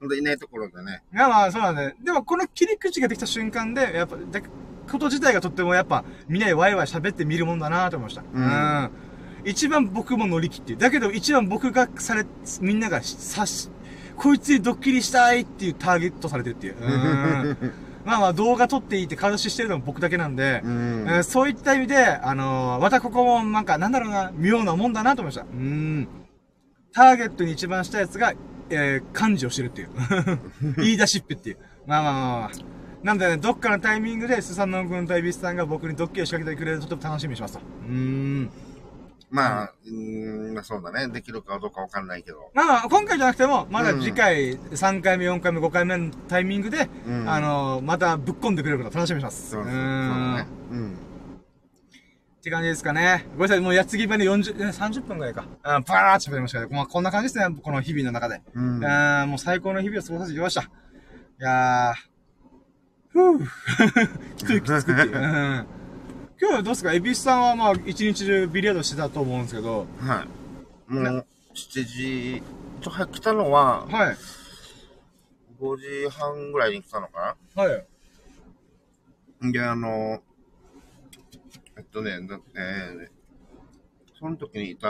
ほんといないところでね。いや、まあ、そうなんだね。でも、この切り口ができた瞬間で、やっぱ、でこと自体がとってもやっぱ、みんなでワイワイ喋ってみるもんだなと思いました。うん一番僕も乗り切って。だけど、一番僕がされ、みんながさし、こいつにドッキリしたいっていうターゲットされてるっていう。うん まあまあ、動画撮っていいって監視してるのも僕だけなんで、うんえーそういった意味で、あのーまたここもなんか、なんだろうな、妙なもんだなと思いました。うん。ターゲットに一番したやつが、えー、漢字をしてるっていう。言い出しっぺっていう。まあまあまあまあ。なんでね、どっかのタイミングで、スサノン君とエビスさんが僕にドッキリを仕掛けてくれるととても楽しみにしますと。うーん。まあ、うーん、まあそうだね。できるかどうかわかんないけど。まあまあ、今回じゃなくても、まだ次回、3回目、4回目、5回目のタイミングで、うんあのーまたぶっ込んでくれること楽しみにします。そうそうそうーんだね。うん。って感じですかね。ごめんなさい、もうやつぎ場で40、え30分ぐらいか。あバーッと喋りましたけど、まあこんな感じですね、この日々の中で。うん。あーもう最高の日々を過ごさせてきました。いやー、ふぅ、一息つくっていう。うん今日はどうですか？エビスさんはまあ一日中ビリヤードしてたと思うんですけど、はい。もう、7時、ちょ、来たのは、はい。5時半ぐらいに来たのかはい。なで、あの、えっとね、だえー、その時にいた、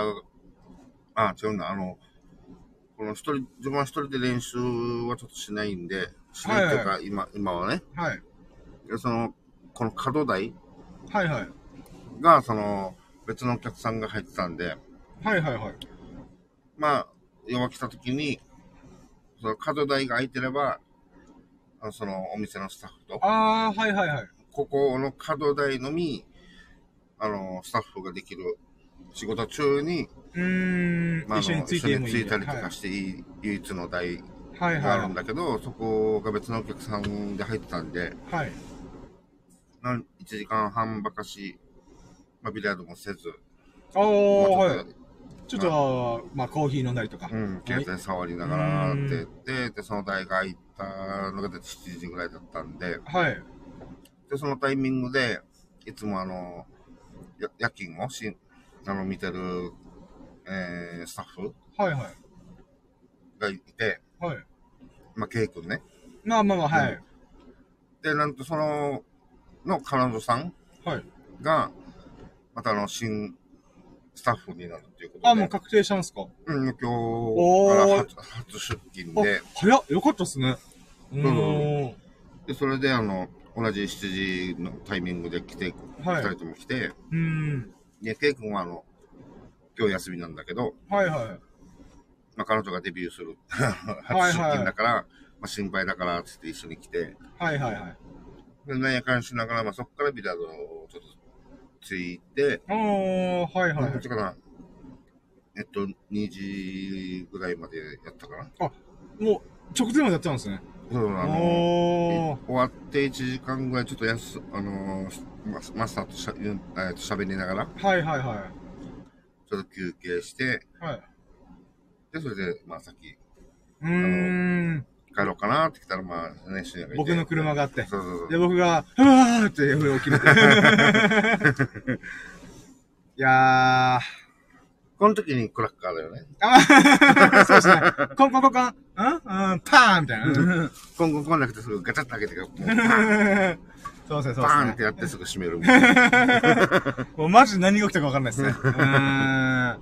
あ、違うんだ、あの、この一人、自分は一人で練習はちょっとしないんで、しないっていうか、今、今はね、はい。でその、この角台はいはい。が、その、別のお客さんが入ってたんで、はいはいはい。まあ、要は来た時に、その角台が空いてれば、あのそのお店のスタッフと、あー、はいはいはい。ここの角台のみ、あの、スタッフができる仕事中に、うーん、まあ、あ一緒にのついてもいい一緒についたりとかしていい、唯一の台はいはいがあるんはだけど、そこが別のお客さんで入ってたんで、い。はい。なん1時間半ばかし、まあ、ビリヤードもせず、おー、まあはい。ちょっと、まあコーヒー飲んだりとか。うん、携帯触りながらって言って、で、その台が空いたのが7時ぐらいだったんで、はい。で、そのタイミングで、いつもあの、や夜勤をしあの見てる、えー、スタッフはいはい。がいて、はい。まあ、ケイ君ね。まあまあまあ、はい。で、なんとその、の彼女さんはい。が、またあの、新スタッフになるっていうことで。あ、もう確定したんですか？うん、今日から初初出勤あで、、早っよかったっすね。うん。で、それであの、同じ7時のタイミングで来て、はい二人とも来て、うーん。で、ケイ君はあの、今日休みなんだけど、はいはい。まあ、彼女がデビューする初 はい出勤だから、まあ、心配だから、つって一緒に来て、はいはいはい。で、なんやかんしながら、まあ、そこからビリヤードをちょっとついて、おー、はいはいはいこっち。かな、えっと、2時ぐらいまでやったかな。もう、直前までやっちゃうんですね。そう、あの。終わって1時間ぐらいちょっとやす、あのーマスターとしゃえーと喋りながら、はいはいはちょっと休憩して、い。はい。で、それで、まあ、さっきうーん。帰ろうかなって来たら、まあ、ね、シニアがいて僕の車があって。そうそうそう。で、僕が、ふわーって上起きる。いやー。この時にクラッカーだよね。あそうですね。コンコンコンコン、んうんパーンみたいな。コンコンコンなくてすぐガチャッと開けて、もうパーンそうですね、そうバーンって。やってすぐ閉めるみたいな。もうマジで何が起きたか分かんないですね。うーん。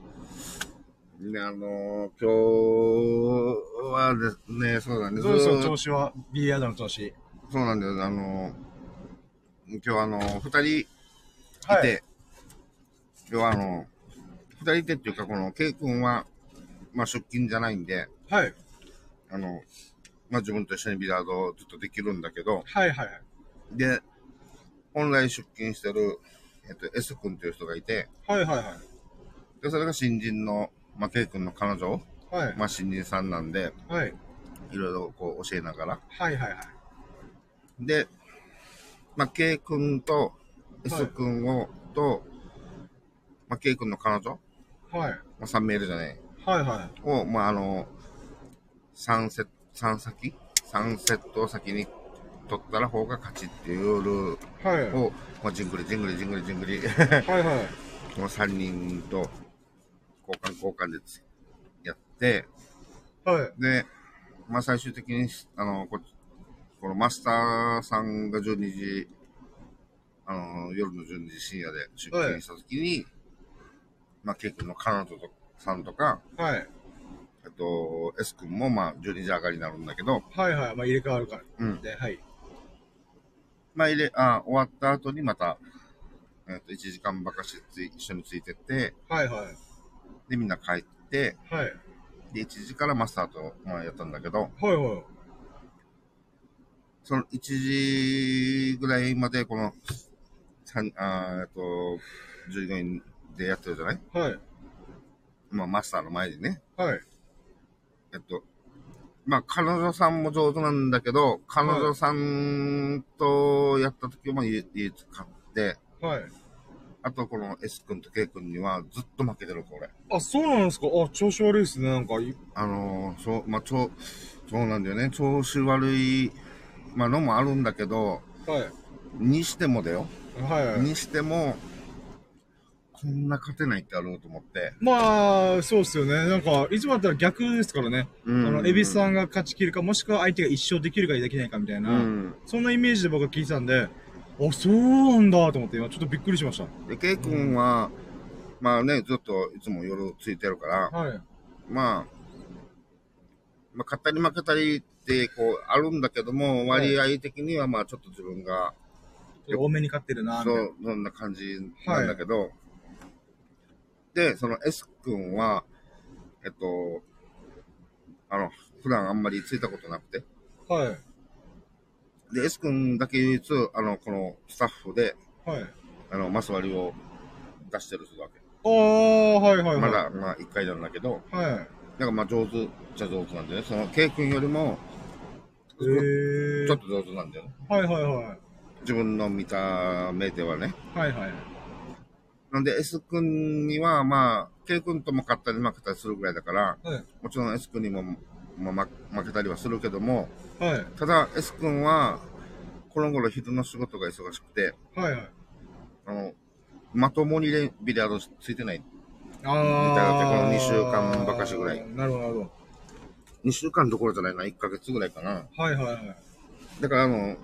で、あのー、今日はですね、そうだね、どうでしょう、調子は？ビリヤードの調子。そうなんだよ、あのー、今日あのー、二人いて、はい今日はあの、二人いてっていうか、この、ケイ君は、まあ出勤じゃないんで、はい。あの、まあ自分と一緒にビリヤードをずっとできるんだけど、はいはいはい。で、本来出勤してる、えっと、S 君っていう人がいて、はいはいはい。で、それが新人の、まあ、K 君の彼女、はい。まあ新人さんなんで、はい。いろいろこう教えながら。はいはいはい。で、まあ、K 君と S 君を、と、まあ、K 君の彼女、はい。まあ、3メールじゃない、はいはい。を、まあ、あの、3セット、3先 ?3 セットを先に取ったら方が勝ちっていうルーはい。ルを、まあ、じんぐりじんぐりじんぐりじんぐり、はいはい。この3人と交換交換でやって、はい。で、まあ、最終的に、あの、ここのマスターさんが12時、あの、夜の12時深夜で出勤したときに、まあ、ケイ君の彼女とさんとか、はい。えっと、S 君もまあ、12時上がりになるんだけど、はいはい。まあ入れ替わるから。うん。で、はい。まあ、入れ、あ、終わった後にまた、えっと、1時間ばかしつい一緒についてって、はいはい。で、みんな帰って、はい。で、1時からマスターと、まあ、やったんだけど、はいはい。その1時ぐらいまで、この、三あっと、従業員でやってるじゃない？はい。まあ、マスターの前にね。はい。えっと、まあ、彼女さんも上手なんだけど、彼女さんとやった時も家、家使って、はい。あとこの S 君と K 君にはずっと負けてる、これ。あ、そうなんですか？あ、調子悪いですね。なんか、いあのーそう、まあ、ちょ、そうなんだよね。調子悪い、まあ、のもあるんだけど、はい。にしてもだよ。はいはい。にしても、こんな勝てないってあろうと思って。まあ、そうっすよね。なんか、いつもだったら逆ですからね。うあの、エビスさん。んが勝ち切るか、もしくは相手が一生できるかできないかみたいな、うん。そんなイメージで僕は聞いてたんで、あ、そうなんだと思って、今ちょっとびっくりしましで、ケイ君は、まあね、ずっといつも夜ついてるから、た。はい。まあ、まあ、勝ったり負けたりって、こう、あるんだけども、割合的には、まあ、ちょっと自分が、多めに勝ってるな、みたいな。そう、そんな感じなんだけど、で、その S 君は、えっと、あの、普段あんまりついたことなくて、はい。で、S 君だけ唯一、あの、このスタッフで、はい。あの、マス割りを出してる人だけ。ああ、はいはいはい。まだ、まあ、一回なんだけど、はい。だからまあ、上手じゃ上手なんだよね。その、K 君よりも、えー。ちょっと上手なんだよね。はいはいはい。自分の見た目ではね。はいはい。なんで S 君には、まあ、K 君とも勝ったり負けたりするぐらいだから、はい。もちろん S 君にも、まあ、ま負けたりはするけども、はい。ただ S 君は、この頃人の仕事が忙しくて、はいはい。あの、まともにレビリヤードついてない。あみたいなこの二週間ばかしぐらいなるほどなるほ2週間どころじゃないな、1ヶ月ぐらいかな。ど。はいはいはい。だからあの、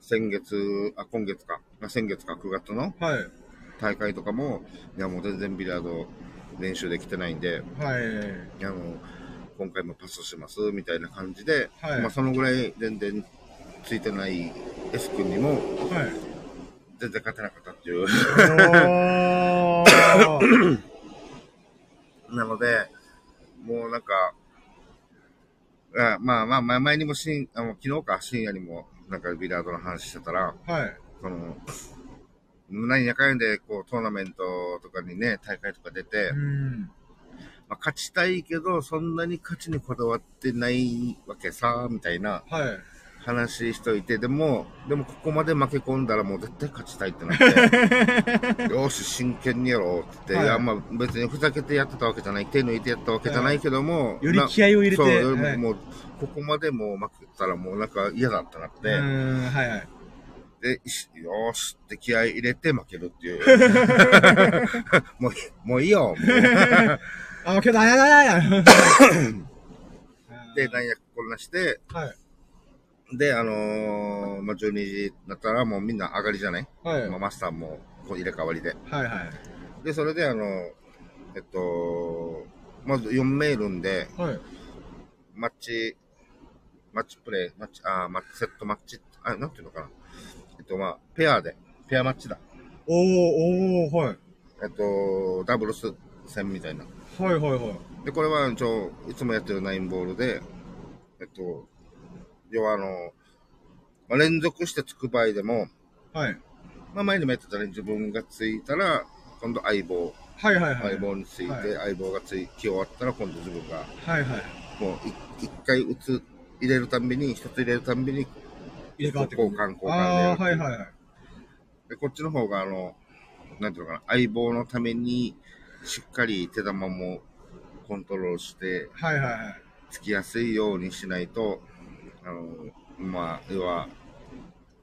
先月、あ、今月か、あ先月か9月のはい。大会とかも、いやもう全然ビリヤード練習できてないんで、はい。あの、今回もパスします、みたいな感じで、はいまあそのぐらい全然ついてない S 君にも、はい。全然勝てなかったっていう。なので、もうなんか、あまあまあ、まあ前にも深あの昨日か深夜にもなんかビリヤードの話してたら、はい。その、何やかんでこうトーナメントとかにね、大会とか出て、うん。まあ、勝ちたいけど、そんなに勝ちにこだわってないわけさ、みたいなはい。話しといて、でも、でもここまで負け込んだらもう絶対勝ちたいってなって、よーし、真剣にやろうって言って、はいい、や、まあ別にふざけてやってたわけじゃない、手抜いてやったわけじゃないけども、より気合を入れてそう、はいももう、ここまでもう負けたらもうなんか嫌だってなって、うーん、はいはい。で、しよーしって気合い入れて負けるっていう。もういい、もういいよ。あ、けど、あやだやや。で、なんやこんなして、はい。で、あのーまあ、12時になったらもうみんな上がりじゃない、はい。まあ、マスターもこう入れ替わりで。はいはい。で、それであの、えっと、まず4メールんで、はい。マッチ、マッチプレイ、マッチ、あーマッチセットマッチ、あ、なんていうのかな。えっと、まあ、ペアで、ペアマッチだ。おー、おー、はい。えっと、ダブルス戦みたいな。はいはいはい。で、これは一応、いつもやってるナインボールで、えっと、要はあの、まあ、連続してつく場合でも、はい。まあ前にもやってたね、自分がついたら、今度相棒、はいはいはい。相棒について、はい相棒がつい、来終わったら今度自分が、はいはい。もうい一回打つ、入れるたんびに、一つ入れるたんびに、入れ替わってくる。交換交換ではいはいはい。で、こっちの方があの、なんていうのかな、相棒のために、しっかり手玉もコントロールして、はいはいはい。つきやすいようにしないと、あの、まあ、要は、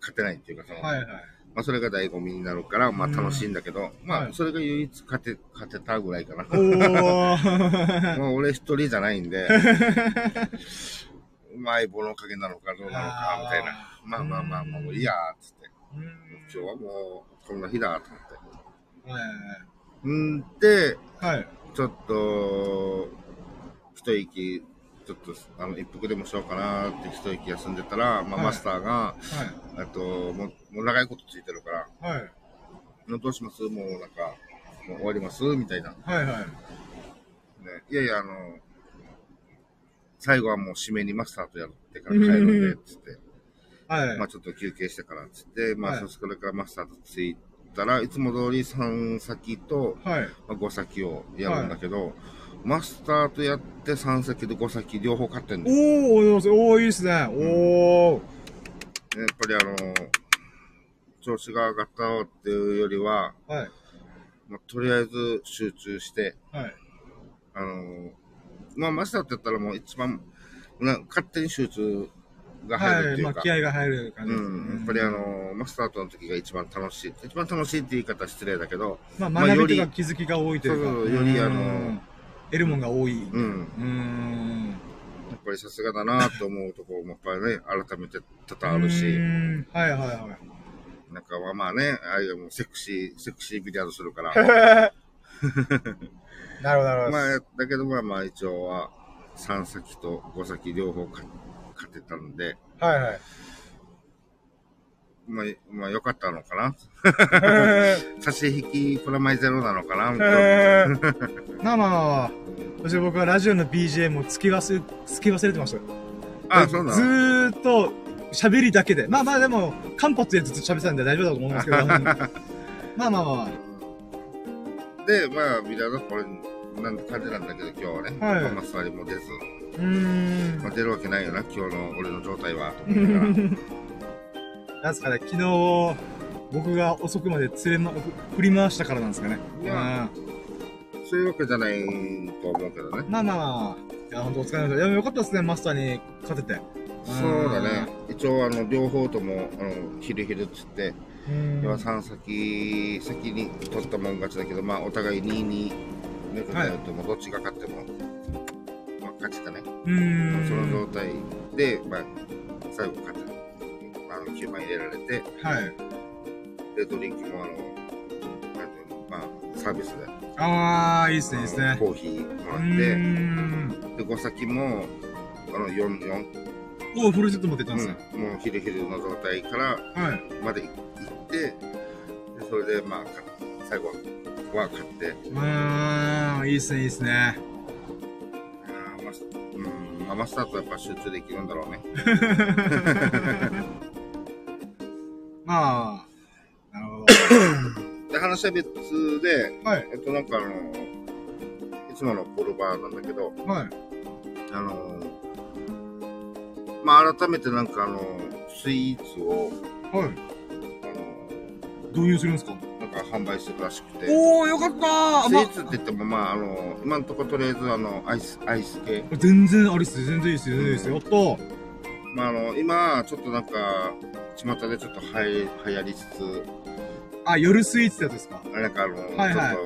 勝てないっていうか、その、はいはい。まあ、それが醍醐味になるから、まあ、うん楽しいんだけど、まあ、はいそれが唯一勝て、勝てたぐらいかな。おー。まあ、俺一人じゃないんで、まあ、相棒のおかげなのかどうなのか、みたいな。まあまあまあまあ、もういいや、つって。うん今日はもう、こんな日だ、と思って。はいんで、はいはい。ちょっと、一息、ちょっと、あの、一服でもしようかなって一息休んでたら、まあ、はいマスターが、はい。あと、もう、もう長いことついてるから、はい。どうします？もうなんか、もう終わります？みたいな。ね。はいはい。いやいや、あの、最後はもう締めにマスターとやってから帰るんで、つって。はい。まあちょっと休憩してから、つって、まあ、はいそれからマスターとついたら、いつも通り3先と、はい。まあ、5先をやるんだけど、マスターとやって3先と5先両方買ってんの。やっおー、おー、おーいいっすね。おー。ぱりあの、調子が上がったっていうよりは、はい。まあ、とりあえず集中して、はい。あの、まあ、マスターって言ったらもう一番、な勝手に集中が入るはい。っていうか、まあ、気合が入る感じです。うん、やっぱりあの、マスターとの時が一番楽しい。一番楽しいって言い方は失礼だけど、まあ、まあ学びとよりか気づきが多いというか。そうそうよりあのうん得るもんが多い。うん、うーん。やっぱりさすがだなと思うところもやっぱりね、改めて多々あるし、はいはいはなんかはまあね、ああいうもうセクシー、セクシービリヤードするから、い。なるほど、なるほど。まあ、だけどまあまあ一応は3先と5先両方か勝てたんで、はいはい。まあ、まあ良かったのかな 差し引きプラマイゼロなのかなみたいなまあまあまあまあ。そして僕はラジオの BGM を付き忘れ、付き忘れてました。あ、そうなずのーっと喋りだけで。まあまあでも、間髪でずっと喋ってたんで大丈夫だと思うんですけど。まあまあまあまで、まあ、ビリヤードこれ、なん感じなんだけど、今日はね、はいまあ、座りも出ず、あ。うーん。まあ、出るわけないよな、今日の俺の状態は、と思いながら。なんすかね、昨日、僕が遅くまで連れま、振り回したからなんですかね。いやそういうわけじゃないと思うけどねう。んまあまあまあ。いや、ほんとお疲れ様でした。いや、よかったですね、マスターに勝てて。そうだね。一応、あの、両方とも、あの、ヒルヒルっつって。要は3先、先に取ったもん勝ちだけど、まあ、お互い2に抜くなよとも、どっちが勝っても、まあ、勝ちだね。うーん。その状態で、まあ、最後勝って、あの、9枚入れられて、はい。で、ドリンクも、あの、なんていうの、まあ、サービスで、あー、いいっすね、いいっすね。コーヒーもうらって。で、5先も、あの、4、4、おフルセット持ってったんですね。うん、もうヒルヒルの状態からはい。まで行って、でそれで、まあ、か最後は勝って、うーん、いいっすね、いいっすね。まあ、マスターとやっぱ集中できるんだろうね。まあ、なるほで、話は別で、ど。はい。えっと、なんかあの、いつものポルバーなんだけど、はい。あの、まあ、改めてなんかあの、スイーツを、はい。あ導入するんですか？の、なんか販売するらしくて、おー、よかったー。スイーツって言っても、まあ、あの、今のところとりあえずあの、アイス、アイス系。ま全然ありっすよ、全然いいっすよ、全然いいっすよ。やったー。まあ、あの、今、ちょっとなんか、巷でちょっとはや流行りつつ、あ、夜スイーツってやつですか？なんかあの、はいはい。ちょ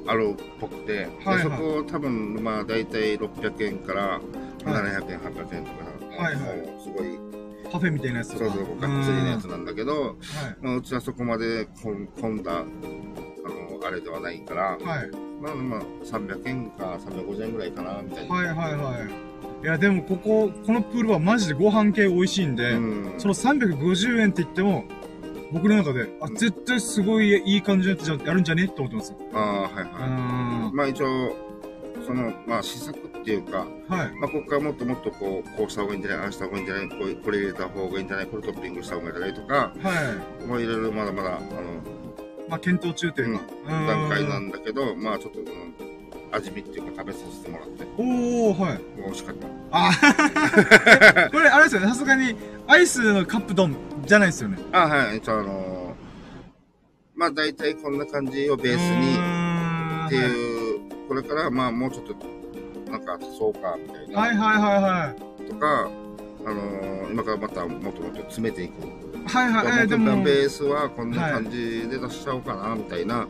っと、あるっぽくて、はいはい。でそこ多分、まあ、大体600円から700円、800円とか、はいはいもうすごい、パフェみたいなやつ。そうそう、がっつりのやつなんだけど、はい。まあ、うちはそこまで混混んだ、あの、あれではないから、はい。まあまあ、300円か350円ぐらいかな、みたいな。はいはいはい。いや、でもここ、このプールはマジでご飯系美味しいんで、うん。その350円って言っても、僕の中で、あ、絶対すごいいい感じのやつやるんじゃね？って思ってますよ。ああ、はいうはい。。まあ一応、その、まあ試作っていうか、はい。まあ、ここからもっともっとこう、こうした方がいいんじゃない、ああした方がいいんじゃない、こうこれ入れた方がいいんじゃない、これトッピングした方がいいんじゃないとか、はい。まあ、いろいろまだまだ、あの、まあ、検討中というか。うん段階なんだけど、まあ、ちょっと、うん味見っていうか食べさせてもらって、おー、はい。美味しかった。あ これ、あれですよね。さすがに、アイスのカップ丼じゃないですよね。あ、はい、一応あのーまあ、大体こんな感じをベースに、にっていう、これからまあもうちょっと、なんか足そうか、みたいな。はいはいはいはい。とか、あのー今からまたもっともっと詰めていく。はいはい。えーでも、ベースはこんな感じで出しちゃおうかな、みたいな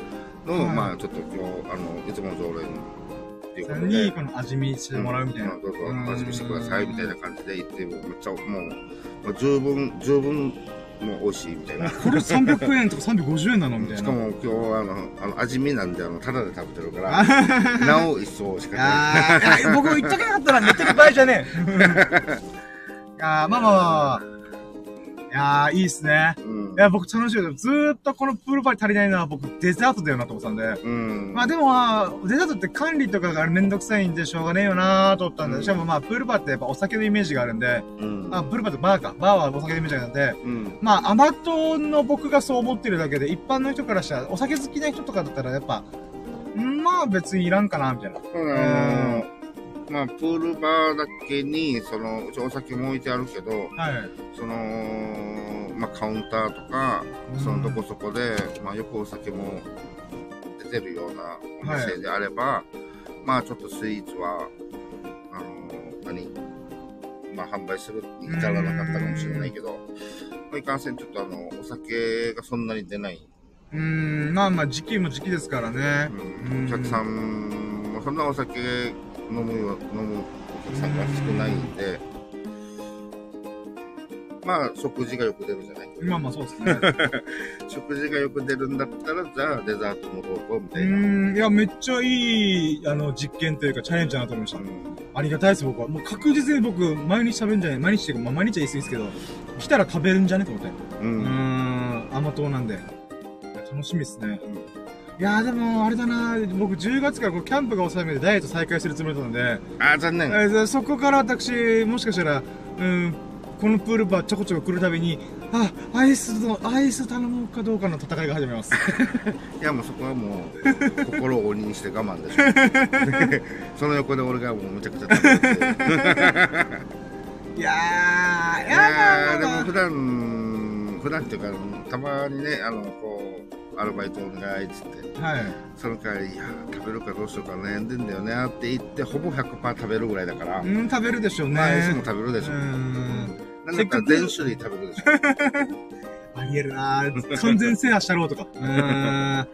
のを、はいまあちょっと今日、あの、いつもの常連っていうことにで、この味見してもらうみたいな。うんどうぞうん味見してください、みたいな感じで言って、めっちゃもう、もう十分、十分、もう美味しいみたいな。これ300円とか350円なのみたいな。しかも今日はあの、あの味見なんで、あの、ただで食べてるから、なお一層しかない。僕言っとけなかったら寝てる場合じゃねえ。いやーまあまあまあ。いやー、いいっすね。うんいや、僕楽しいです。ずーっとこのプールバー足りないのは僕デザートだよなと思ってたんで。うん。まあでもまあ、デザートって管理とかがめんどくさいんでしょうがねえよなーと思ったんで、うんしかもまあ、プールバーってやっぱお酒のイメージがあるんで、うん。あ、プールバーってバーか。バーはお酒のイメージがあるんで、うん。まあ、甘党の僕がそう思ってるだけで、一般の人からしたら、お酒好きな人とかだったら、やっぱ、んまあ別にいらんかな、みたいな。そうだあのまあ、プールバーだけに、その、うちお酒も置いてあるけど、はい。その、まあ、カウンターとか、そのどこそこで、まあ、よくお酒も出てるようなお店であれば、まあ、ちょっとスイーツは、あの、何まあ、販売するに至らなかったかもしれないけど、まあ、いかんせん、ちょっとあの、お酒がそんなに出ない。うーん、まあまあ、時期も時期ですからね。うん、お客さんもそんなお酒飲むよ飲むお客さんが少ないんで、まあ食事がよく出るじゃない？まあまあ、そうですね。食事がよく出るんだったらじゃあデザートもどうぞみうたいな、ーん、いや、めっちゃいい、あの、実験というか、チャレンジだなと思いました。ありがたいです、僕は。もう確実に僕、毎日食べるんじゃない毎日っていうか、まあ毎日は言い過ぎですけど、来たら食べるんじゃね？と思って。ううんーん、甘党なんで。楽しみですね。いやーでも、あれだな。僕10月からこうキャンプが収めでダイエット再開するつもりだったので、あー残念。えーそこから私、もしかしたら、うん、このプールバーちょこちょこ来るたびに、あ、アイスの、アイス頼もうかどうかの戦いが始めます。いやもうそこはもう心を鬼にして我慢でしょ その横で俺がもうむちゃくちゃ食べてる いやー、いいやー、でも普段普段っていうかたまにねあのこうアルバイトお願いっつってはい。その代わり、いやー、食べるかどうしようか悩んでんだよねって言って、ほぼ100%食べるぐらいだから、うん、食べるでしょうね。まあ、いつも食べるでしょ。うん。なんだったら全種類食べるでしょ。ありえるなぁ。完全制覇したろうとか。うーん。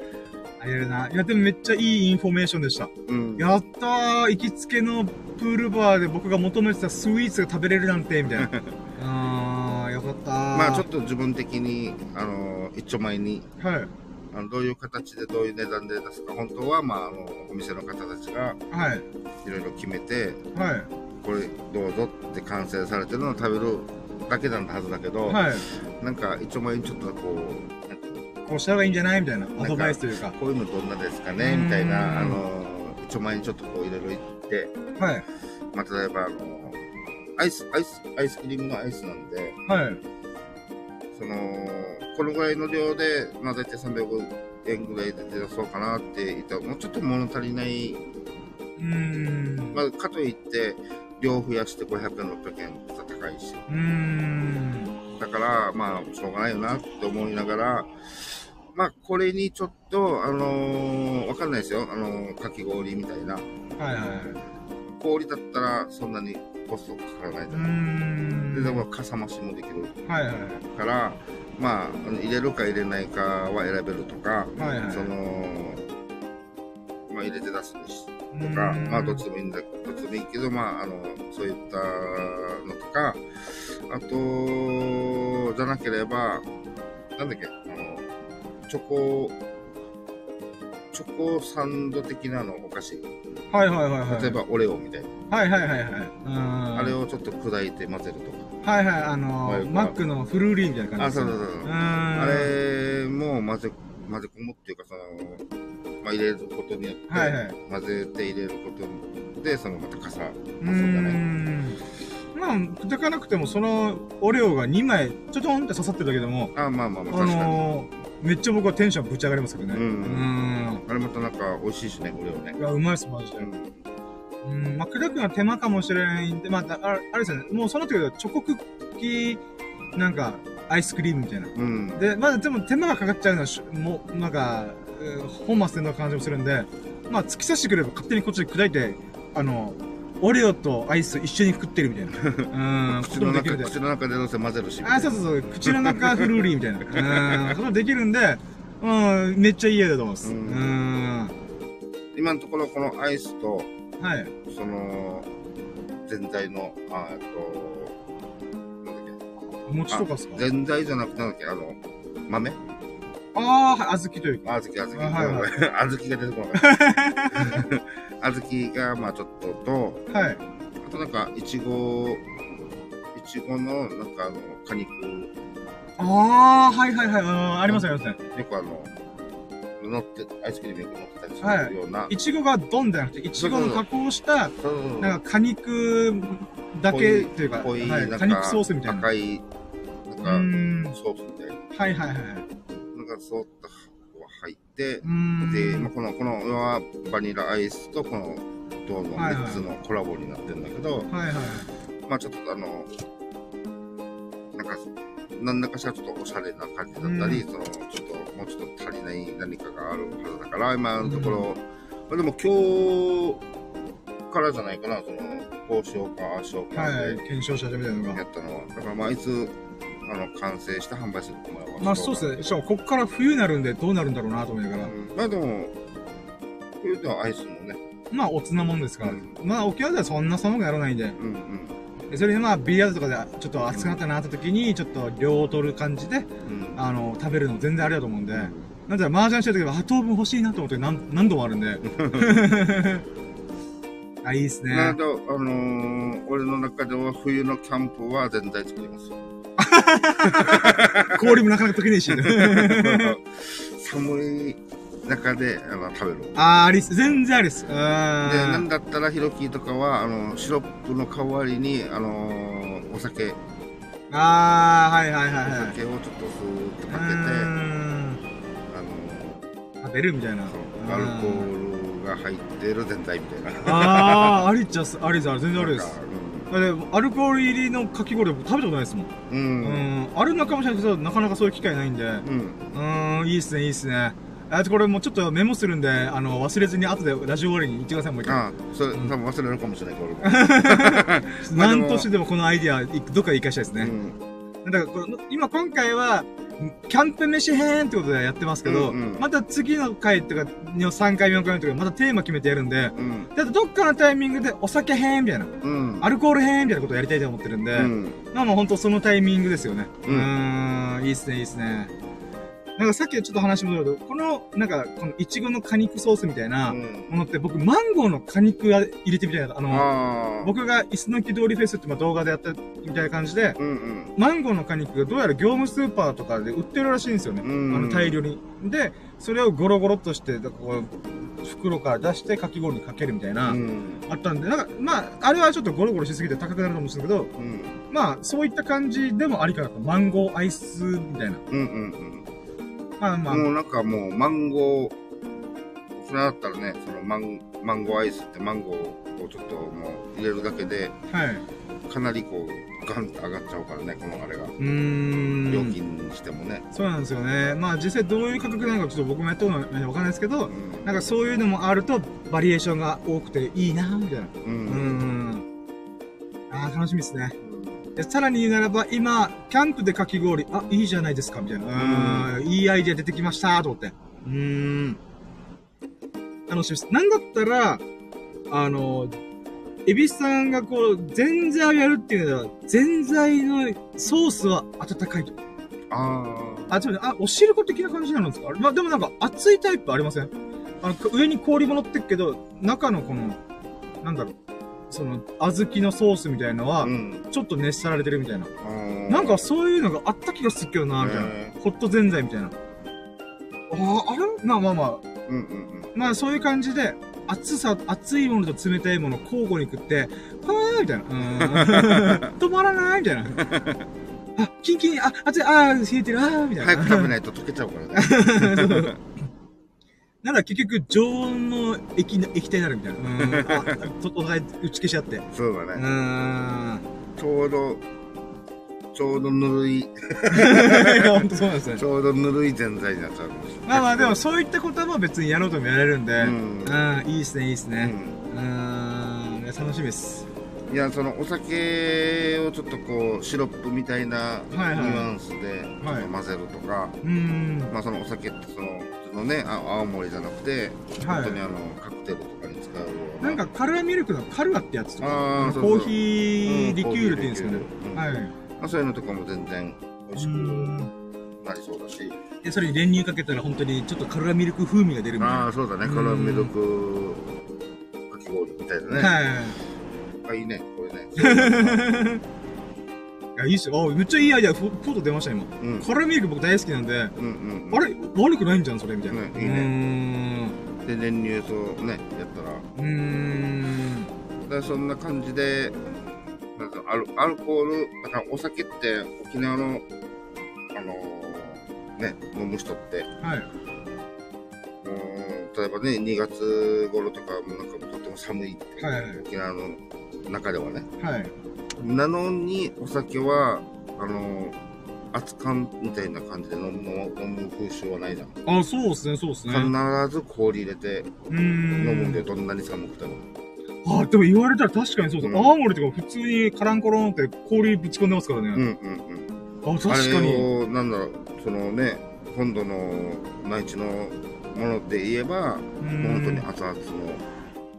ありえるな。いや、でもめっちゃいいインフォメーションでした。うん。やったー行きつけのプールバーで僕が求めてたスイーツが食べれるなんて、みたいな。あー、よかったー。まあ、ちょっと自分的に、あの、一丁前に、と。はい。あのどういう形でどういう値段で出すか、本当は、まあ、あの、お店の方たちがはい。いろいろ決めて、はい。これどうぞって完成されてるのを食べるだけなんだはずだけど、はい。なんか一丁前にちょっとこう、こうした方がいいんじゃないみたいなアドバイスというか。こういうのどんなですかねみたいな、あの、一丁前にちょっとこういろいろ言って、はい。まあ、例えば、あの、アイス、アイス、アイスクリームのアイスなんで、はい。その、このぐらいの量で、まあ、大体300円ぐらいで出そうかなって言ったら、もうちょっと物足りない、うーん。まあ、かといって、量増やして500円、600円、高いし。うーん。だから、まあ、しょうがないよなって思いながら、まあ、これにちょっと、あのーわかんないですよ。あのーかき氷みたいな。はいはいはい。氷だったら、そんなにコストかからないじゃない。ん。で、でも、かさ増しもできるはいはい。から、まあ、入れるか入れないかは選べるとか、はいはい。その、まあ、入れて出すとか、ん。まあ、どっちでもいいんだ、どっちでもいいけど、まあ、あの、そういったのとか、あと、じゃなければ、なんだっけ、あの、チョコ、チョコサンド的なのお菓子。はいはいはいはい。例えばオレオみたいな。はいはいはいはい。あれをちょっと砕いて混ぜるとか。はいはい、あのー、はいマックのフルーリーみたいな感あ、じですね。そうそうそう。う。あれも混ぜ、混ぜ込むっていうか、その、まあ、入れることによって、はいはい混ぜて入れることで、そのまた傘、うーそうだね。ん。まあ、砕かなくても、そのオレオが2枚、ちょちょんって刺さってるだけでも、あ、まあまあまあ、あ確かに。のー、めっちゃ僕はテンションぶち上がりますけどね。うんうんあれまたなんか美味しいしね、これをねい。や、うまいっす、マジで。うん、まあ、砕くのは手間かもしれないんで、まあ、ああれですよね。もうその時はチョコクッキー、なんか、アイスクリームみたいな。うん。で、まあ、でも手間がかかっちゃうのはし、もう、なんか、えー本末転倒な感じもするんで、まあ、突き刺してくれば勝手にこっちで砕いて、あの、オレオとアイス一緒に食ってるみたいな。うん、口の中、で。口の中でどうせ混ぜるし。あ、そうそうそう、口の中フルーリーみたいな。うん、ことできるんで、うん、めっちゃいい絵だと思います。ううんん。今のところこのアイスと、はい。その、全体の、あえっと、なんだっけ。お餅とかっすか？全体じゃなくて、なんだっけ、あの、豆？ああ、はい、小豆というか。あずき、あずき。あはいはいあずきが出てこなかった。あずきが、まあちょっとと、はい。あとなんか、いちご、いちごの、なんかあの、果肉、ああ、はいはいはい。あありますありますね。よくあの、乗って、アイスクリームに乗ってたりすはいるような。いちごがドンじゃなくて、いちごの加工した、なんか果肉だけというか、は、ないんか果肉ソースみたいな。赤い、うなんか。ソースみたいな。はいはいはい。なんか、そうった箱が入って。で、まあ、この、このはバニラアイスとこの銅のはいはい3つのコラボになってるんだけど、はいはい。まあちょっとあの、なんか、何らかしらちょっとおしゃれな感じだったり、うその、ちょっと、もうちょっと足りない何かがあるはずだから、今のところ、まあでも今日からじゃないかな、その、こうしようか、ああしようかはい。で検証者みたいなのが。やったのは、だからまあいつ、あの、完成して販売すると思います。まあそうですね。しかもこっから冬になるんでどうなるんだろうなと思いながら。うんまあでも、冬ではアイスもね、まあおつなもんですから。うんまあ沖縄ではそんな寒くならないんで。うんうん。でそれでまあビリヤードとかでちょっと暑くなったなって時に、ちょっと量を取る感じで、うんあの、食べるのも全然ありだと思うんで。なんだら麻雀してる時は、あ、糖分欲しいなと思って何何度もあるんで。あ、いいっすね。なので、あのー、俺の中では冬のキャンプは全体作ります。氷もなかなか溶けねえし。寒い中であの食べる。で、あー、ありっす。全然ありっす。うーん。なんだったらヒロキとかは、あの、シロップの代わりに、あのー、お酒、あー、はいはいおはいはい。酒をちょっとスーッとかけて、あの食べるみたいな。ー、そうアルコールが入ってる全体みたいな。あー、ありっちゃす、ありっす、あり全然ありですアルコール入りのかき氷僕食べたことないですもん。うん。ううん。ん。あるのかもしれないけど、なかなかそういう機会ないんで。うん。うーん、いいっすね、いいっすね。あとこれもうちょっとメモするんで、あの、忘れずに後でラジオ終わりに言ってください、もう一回。ああ、それ、うん多分忘れるかもしれないけど、俺 も。何としてでもこのアイディア、いどっかで活かしたいですね。うん。だからこれ、今今回は、キャンプ飯編ってことでやってますけど、うんうんまた次の回とか、の3回目、4回目とか、またテーマ決めてやるんで、うん。だってどっかのタイミングでお酒編みたいな、うん。アルコール編みたいなことをやりたいと思ってるんで、うん。まあもうほんとそのタイミングですよね。ううんーん、いいっすね、いいっすね。なんかさっきちょっと話戻ると、この、なんか、このイチゴの果肉ソースみたいなうんものって僕、マンゴーの果肉入れてみたいな、あの。僕が椅子の木通りフェスってまあ動画でやったみたいな感じで、うんうん。マンゴーの果肉がどうやら業務スーパーとかで売ってるらしいんですよね。うんあの大量に。で、それをゴロゴロっとして、こう袋から出してかき氷にかけるみたいな、うん。あったんで、なんか、まあ、あれはちょっとゴロゴロしすぎて高くなると思うんですけど、うん。まあ、そういった感じでもありかなと。マンゴーアイスみたいな。うんうんまあまあ、うん。もうなんかもうマンゴー、それだったらね、そのマンマンゴーアイスってマンゴーをちょっともう入れるだけで、はい。かなりこう、ガンって上がっちゃうからね、このあれが。うーん。料金にしてもね。そうなんですよね。まあ、実際どういう価格なのかちょっと僕もやったことないわかんないですけど、うん。なんかそういうのもあると、バリエーションが多くていいなみたいな。う。うんん。ああ、楽しみですね。でさらに言うならば、今、キャンプでかき氷、あ、いいじゃないですか、みたいな。うん。いいアイディア出てきました、と思って。うーん。楽しみです。なんだったら、あの、エビスさんがこう、ぜんざいをやるっていうのは、ぜんざいのソースは温かいと。ああ、ちょっとあ、お汁粉的な感じなんですか？まあ、でもなんか熱いタイプありません？あの、上に氷も乗ってっけど、中のこの、なんだろう、その、小豆のソースみたいのは。ちょっと熱さられてるみたいな。なんかそういうのがあった気がするけどな、みたいな。へホットぜんざいみたいな。ああ、あれ？まあまあまあ、うんうんまあそういう感じで、熱さ、熱いものと冷たいものを交互に食って、はーみたいな。止まらないみたいな。あ、キンキン、あ、熱い、あー、冷えてる、あーみたいな。早く食べないと溶けちゃうからね。なら結局、常温の液な液体になるみたいな。うん。お互い打ち消し合って。うそうだね。ーん。ちょうど、ちょうどぬるい、いや、ほんとそうなんですねち。ょうどぬるいぜんざいになっちゃうかもしれない。まあまあ、でもそういったことも別にやろうともやれるんで、ううんん、いいっすね、いいっすうね。んうーん、いや楽しみです。いや、そのお酒をちょっとこう、シロップみたいなニはいはいュアンスではい混ぜるとか、うーん、まあそのお酒ってその、普通のね、あ青森じゃなくて、はい本当にあの、カクテルとかに使うような。なんかカルアミルクのカルアってやつとか、コーヒーリキュールって言うんですかね。うんはい。まあそういうのとかも全然美味しくなりそうだし。で、それに練乳かけたら本当にちょっとカルアミルク風味が出るみたいな。ああ、そうだね。うんカラメルクかき氷みたいなね。はい。あ、いいね、これね。いや、いいっすよ。あ、めっちゃいいアイデア、フォフォト出ました、今。うん。カルアミルク僕大好きなんで、うんうんうん。あれ悪くないんじゃん、それ、みたいな。ねいいねうで、練乳とね、やったら。ーん。うーん。だそんな感じで、なんかアルアルコール、だからお酒って沖縄の、あのーね、飲む人って、はい。もう例えばね、2月頃とかもなんかも寒い沖縄の中ではね。はい。なのに、お酒は、あのー熱燗みたいな感じで飲む飲む風習はないじゃん。あ、そうっすね、そうっすね。必ず氷入れて。飲むんで、どんなに寒くても。あ、でも言われたら確かにそうだ。うん青森とか普通にカランコロンって氷ぶち込んでますからね。うんうんうん。あ、確かあに。なんだろう、そのね、本土の内地のもので言えば、うもう本当にん。熱々の、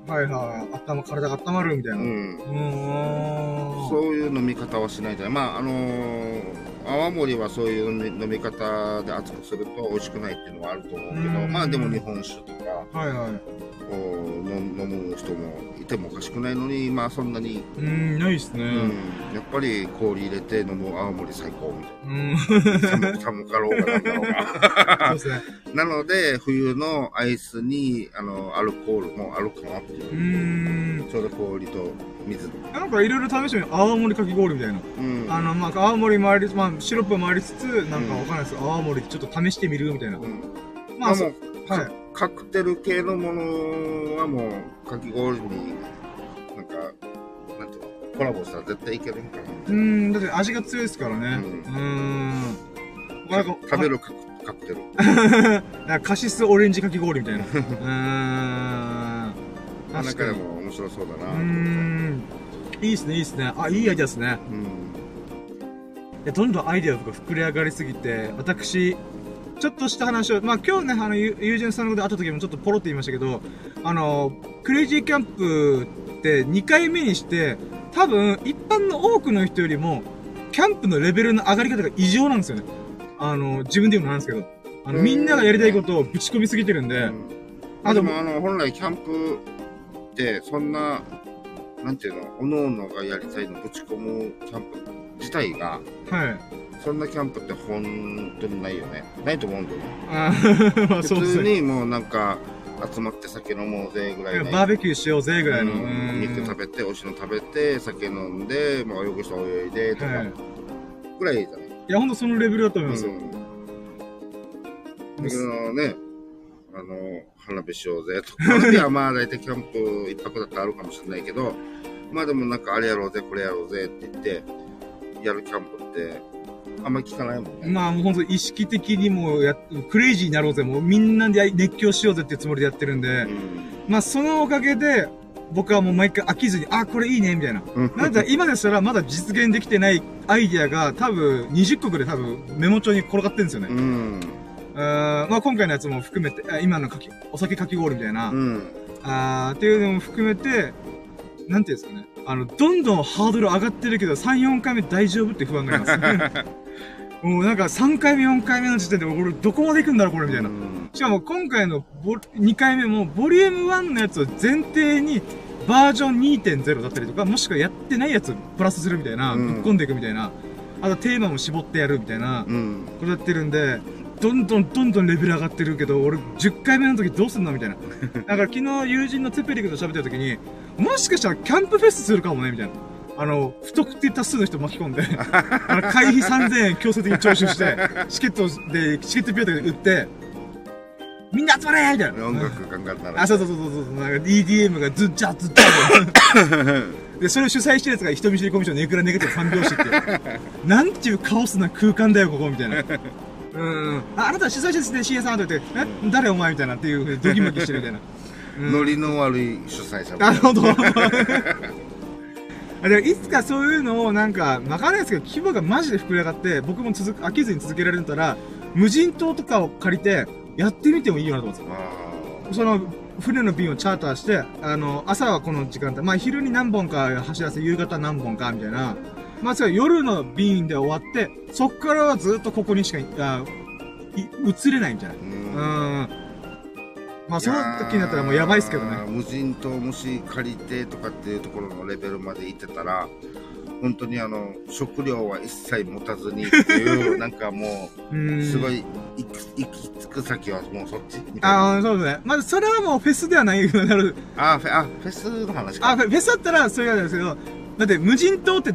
はいはい。頭、体が温まるみたいな。う。うんーん。そういう飲み方はしないじゃない。まあ、あのー泡盛はそういう飲み飲み方で熱くすると美味しくないっていうのはあると思うけど、うんまあでも日本酒とか、はいはい。こう飲飲む人もいてもおかしくないのに、まあそんなに、うーん、ないっすね。うん、やっぱり氷入れて飲む青森最高みたうん。いな。寒寒かろうがなんだろうが。そうですね。なので、冬のアイスに、あの、アルコールもあるかなっていうう。ちょうど氷と水。なんかいろいろ試してみる。青森かき氷みたいな。うん。あの、まあ、青森回り、まあ、シロップ回りつつ、なんかわかんないですけど、青森ちょっと試してみるみたいな。うん。まあ、まあも、う、はい。カクテル系のものはもう、かき氷に、なんか、なんていうの、コラボしたら絶対いけるんかな。うーん、だって味が強いですからね。ううーん。なんか食べるカクカクテル。なんかカシスオレンジかき氷みたいな。うーん。中確かに。でも面白そうだな。うーん。いいっすね、いいっすね。あ、いいアイデアですね。うん。でどんどんアイデアとか膨れ上がりすぎて、私、ちょっとした話を、まあ今日ね、あの、ゆ友人さんので会った時もちょっとポロって言いましたけど、あの、クレイジーキャンプって2回目にして、多分一般の多くの人よりも、キャンプのレベルの上がり方が異常なんですよね。あの、自分で言うのなんですけど。あの、うんみんながやりたいことをぶち込みすぎてるんで、うんあ、でも、あの、本来キャンプって、そんな、なんていうの、おのおのがやりたいのぶち込むキャンプ自体が、はい。そんなキャンプって本当にないよね。ないと思うんだよね。あー まあ普そうですね。通にもうなんか、集まって酒飲もうぜぐらいね。バーベキューしようぜぐらいの。ううんん肉食べて、美味しいの食べて、酒飲んで、まあ、泳ぐ人泳いで、とかはい、ぐらいじゃない。いや、ほんとそのレベルだと思いますよ。うんだけどね、あの、花火しようぜと。花火はまあ大体キャンプ一泊だったらあるかもしれないけど、まあでもなんかあれやろうぜ、これやろうぜって言って、やるキャンプって、あんまり聞かないもんね。まあもうほんと意識的にもうや、クレイジーになろうぜ、もうみんなで熱狂しようぜっていうつもりでやってるんで、まあそのおかげで、僕はもう毎回飽きずに、あ、これいいね、みたいな。うん。なんだ、今でしたらまだ実現できてないアイディアが多分20個ぐらい多分メモ帳に転がってるんですよね。うん。あーまあ今回のやつも含めて、あ今のかき、お酒かき氷みたいな、うん。あーっていうのも含めて、なんていうんですかね。あの、どんどんハードル上がってるけど、3、4回目大丈夫って不安があります。もうなんか3回目、4回目の時点で、俺どこまで行くんだろう、これ、みたいな。うんしかも今回のボ2回目も、ボリューム1のやつを前提に、バージョン2.0だったりとか、もしくはやってないやつをプラスするみたいな、うんぶっ込んでいくみたいな、あとテーマも絞ってやるみたいな、うん。ことやってるんで、どんどんどんどんレベル上がってるけど、俺10回目の時どうすんのみたいな。だから昨日友人のツェペリクと喋ってた時に、もしかしたらキャンプフェスするかもねみたいな。あの、不特定多数の人巻き込んで、あの、会費3000円強制的に徴収して、チケットで、チケットピアで売って、みんな集まれみたいな。音楽ガンガンならあ、そうそうそうそうなんか EDM がズッチャズッチャで、それを主催してるやつが人見知りコミュ障ネクラネクラ三拍子って。なんていうカオスな空間だよ、ここ、みたいな。うん。あ、あなた主催者ですね、深夜さんと言って、え？誰お前みたいなっていうふうにドキマキしてるみたいな。うんノリの悪い主催者なるほど。あでもいつかそういうのをなんか、わかんないですけど、規模がマジで膨れ上がって、僕も続く、飽きずに続けられたら、無人島とかを借りて、やってみてもいいよなと思うんですよ。あその、船の便をチャーターして、あの、朝はこの時間帯、まあ昼に何本か走らせ、夕方何本か、みたいな。まあ、それは夜の便で終わって、そっからはずっとここにしかい、あい移れないみたいな。ーううんん。まあ、その時になったらもうやばいっすけどね。無人島もし借りてとかっていうところのレベルまで行ってたら本当にあの食料は一切持たずにっていう なんかもう。うんすごい行き着く先はもうそっちみたいなああ、そうですね。まず、それはもうフェスではないようになる。あーフェあフェスの話かあ、フェスだったらそれがですけど、だって無人島って、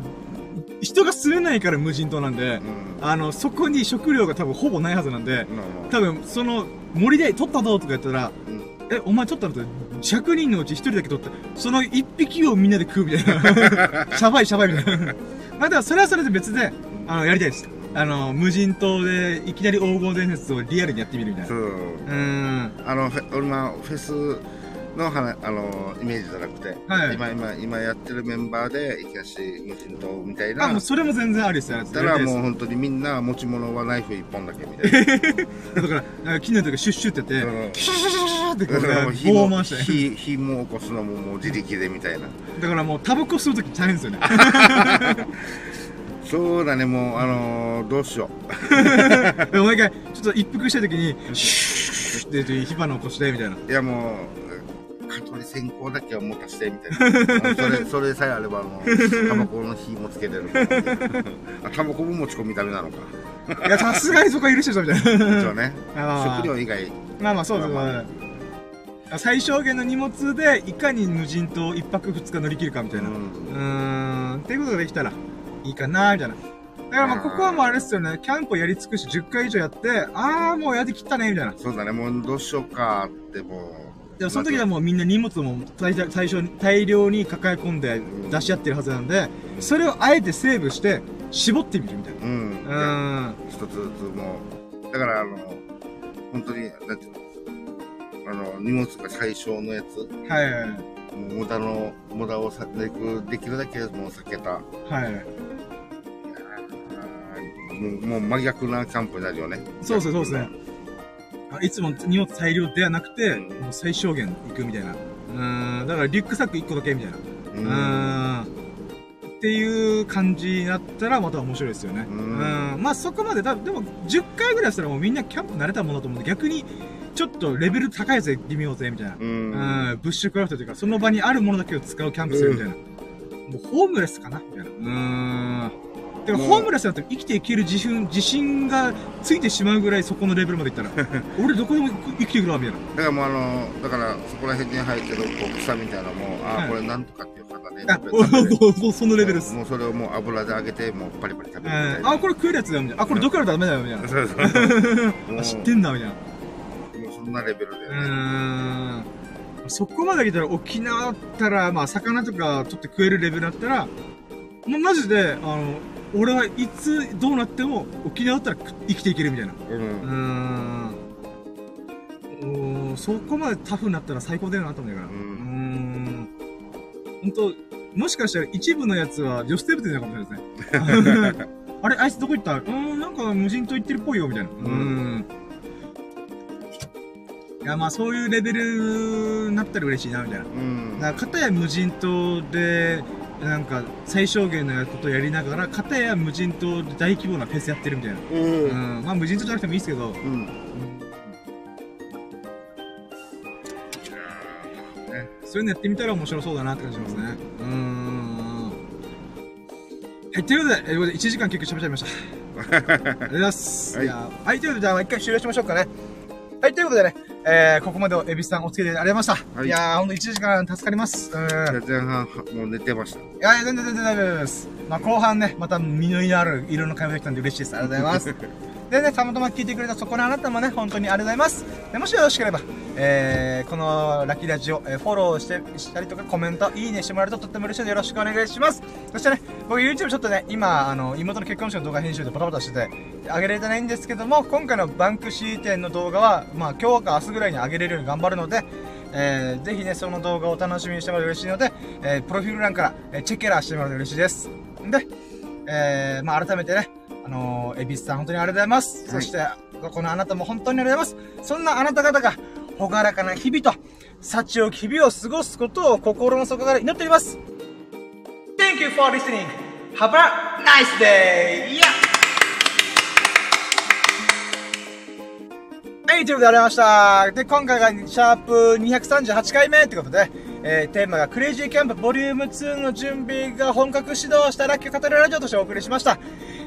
人が住めないから無人島なんで、うんあの、そこに食料が多分ほぼないはずなんで、うん多分、その、森で取ったぞとか言ったら、うんえ、お前取ったのって、100人のうち1人だけ取った。その1匹をみんなで食うみたいな。シャバいシャバいみたいな。まあでもそれはそれで別で、あの、やりたいです。あの、無人島でいきなり黄金伝説をリアルにやってみるみたいな。そううーん。あの俺のフェスの話あのイメージじゃなくて、はい今今今やってるメンバーで行きやし無人島みたいなあ、もうそれも全然ありですよ。だったらもうう。本当にみんな持ち物はナイフ一本だけみたいな だから、なんか木のとかシュッシュってて、うんシュシュシュシュシュってこだからもうう、火も。火火も起こすのももう自力でみたいなだからもうタバコ吸うとき大変ですよね。そうだねもうあのー、どうしよで毎回、ちょっと一服したいときに、シュッって火花起こして、みたいな。ういやもう蚊取り線香だけは持たしてみたいな。それそれさえあればあの タバコの火もつけてる。あタバコも持ち込みダメなのか。いや、さすがにそこは許してるみたい一な。応ね。食料以外。まあまあ、そうです、まあ。最小限の荷物で、いかに無人島一泊二日乗り切るかみたいな。ううんーん、っていうことができたら、いいかなみたいな。だからまあ、ここはもうあれですよね、キャンプをやり尽くし10回以上やって、あーもうやりきったね、みたいな。そうだね。もうどうしようかってもうでもその時はもうみんな荷物も最最初に大量に抱え込んで出し合ってるはずなんで、それをあえてセーブして、絞ってみるみたいうんな。うーん。一つずつもうだからあの本当になんていうの？あの荷物が最小のやつはいはい無駄の無駄をさできるできるだけもう避けたはい。もうもう真逆なキャンプになるよねそうですね、そうですね。あいつも荷物大量ではなくて、うんもう最小限行くみたいな。うーん。だからリュックサック1個だけみたいな。ううん。っていう感じになったらまた面白いですよね。ううんん。まあそこまで、だでも10回ぐらいしたらもうみんなキャンプ慣れたものだと思うんで、逆にちょっとレベル高いやつで行ってみようぜ、みたいな。ううんん。ブッシュクラフトというか、その場にあるものだけを使うキャンプするみたいな。もうホームレスかなみたいな。うーん。でもホームレスだと生きていける自信、自信がついてしまうぐらいそこのレベルまでいったら、俺どこでも生きていくわ、みたいな。だからもうあのだからそこら辺に生えてるこう草みたいなのもあ、はいこれなんとかっていう花であ、そ そのレベルです。もうそれをもう油で揚げてもうパリパリ食べるみたいな、あ、これ食えるやつだよ、みたいな。あ、これどっからダメだよ、みたいな。そうそうもうあ知ってんだ、みたいな。もうそんなレベルで、うーん。そこまで来たら沖縄だったら、まあ、魚とか取って食えるレベルだったら、もうマジで、あの、俺はいつどうなっても沖縄だったら生きていけるみたいな。うんうーん。そこまでタフになったら最高だよなと思うから。ううん。本当もしかしたら一部のやつは女子テーブルなのかもしれないですね。あれあいつどこ行った？うーん、なんか無人島行ってるっぽいよ、みたいな。うーん。いや、まあそういうレベルになったら嬉しいな、みたいな。うんだから、片や無人島で、なんか、最小限のことをやりながら、片や無人島で大規模なフェスやってるみたいな。うんうん。まあ無人島じゃなくてもいいですけど、うんね、そういうのやってみたら面白そうだなって感じしますね。うーん。はい、ということで、えー1時間結局喋っちゃいました。りがとうございます。はいいやはい、ということで、じゃあ、一回終了しましょうかね。はい、ということでね、えー、ここまでをエビスさんお付き合いありがとうございました。はいい、やー、ほんと1時間助かります。うん。前半はもう寝てました。いやいや、全然全然大丈夫です。まあ、後半ね、また実りのある色の会話できたんで嬉しいです。ありがとうございます。でね、たまたま聞いてくれたそこのあなたもね、本当にありがとうございます。でもしよろしければ、えー、このラッキーラジオ、えーフォローして、したりとかコメント、いいねしてもらえるととっても嬉しいのでよろしくお願いします。そしてね、僕 YouTube ちょっとね、今、あの、妹の結婚式の動画編集でバタバタしてて、上げられてないんですけども、今回のバンクシー店の動画は、まあ今日か明日ぐらいに上げれるように頑張るので、えー、ぜひね、その動画を楽しみにしてもらうと嬉しいので、えー、プロフィール欄から、えーチェケラーしてもらうと嬉しいです。で、えー、まあ改めてね、あのー、エビスさん本当にありがとうございます。はいそして、このあなたも本当にありがとうございます。そんなあなた方が、ほがらかな日々と、幸を日々を過ごすことを心の底から祈っております。Thank you for listening. Have a nice day! Yeah! はい、ということでありました。で、今回がシャープ238回目ってことで、えー、テーマがクレイジーキャンプボリューム2の準備が本格始動したラッキー語るラジオとしてお送りしました。い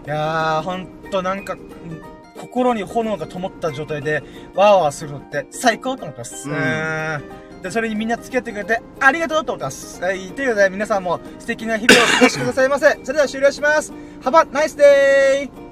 やー、ほんとなんか、うん心に炎が灯った状態でワーワーするのって最高と思ってます。うんうんで、それにみんな付き合ってくれてありがとうと思ってます。はい、ということで皆さんも素敵な日々をお過ごしくださいませ。それでは終了します。Have a nice day!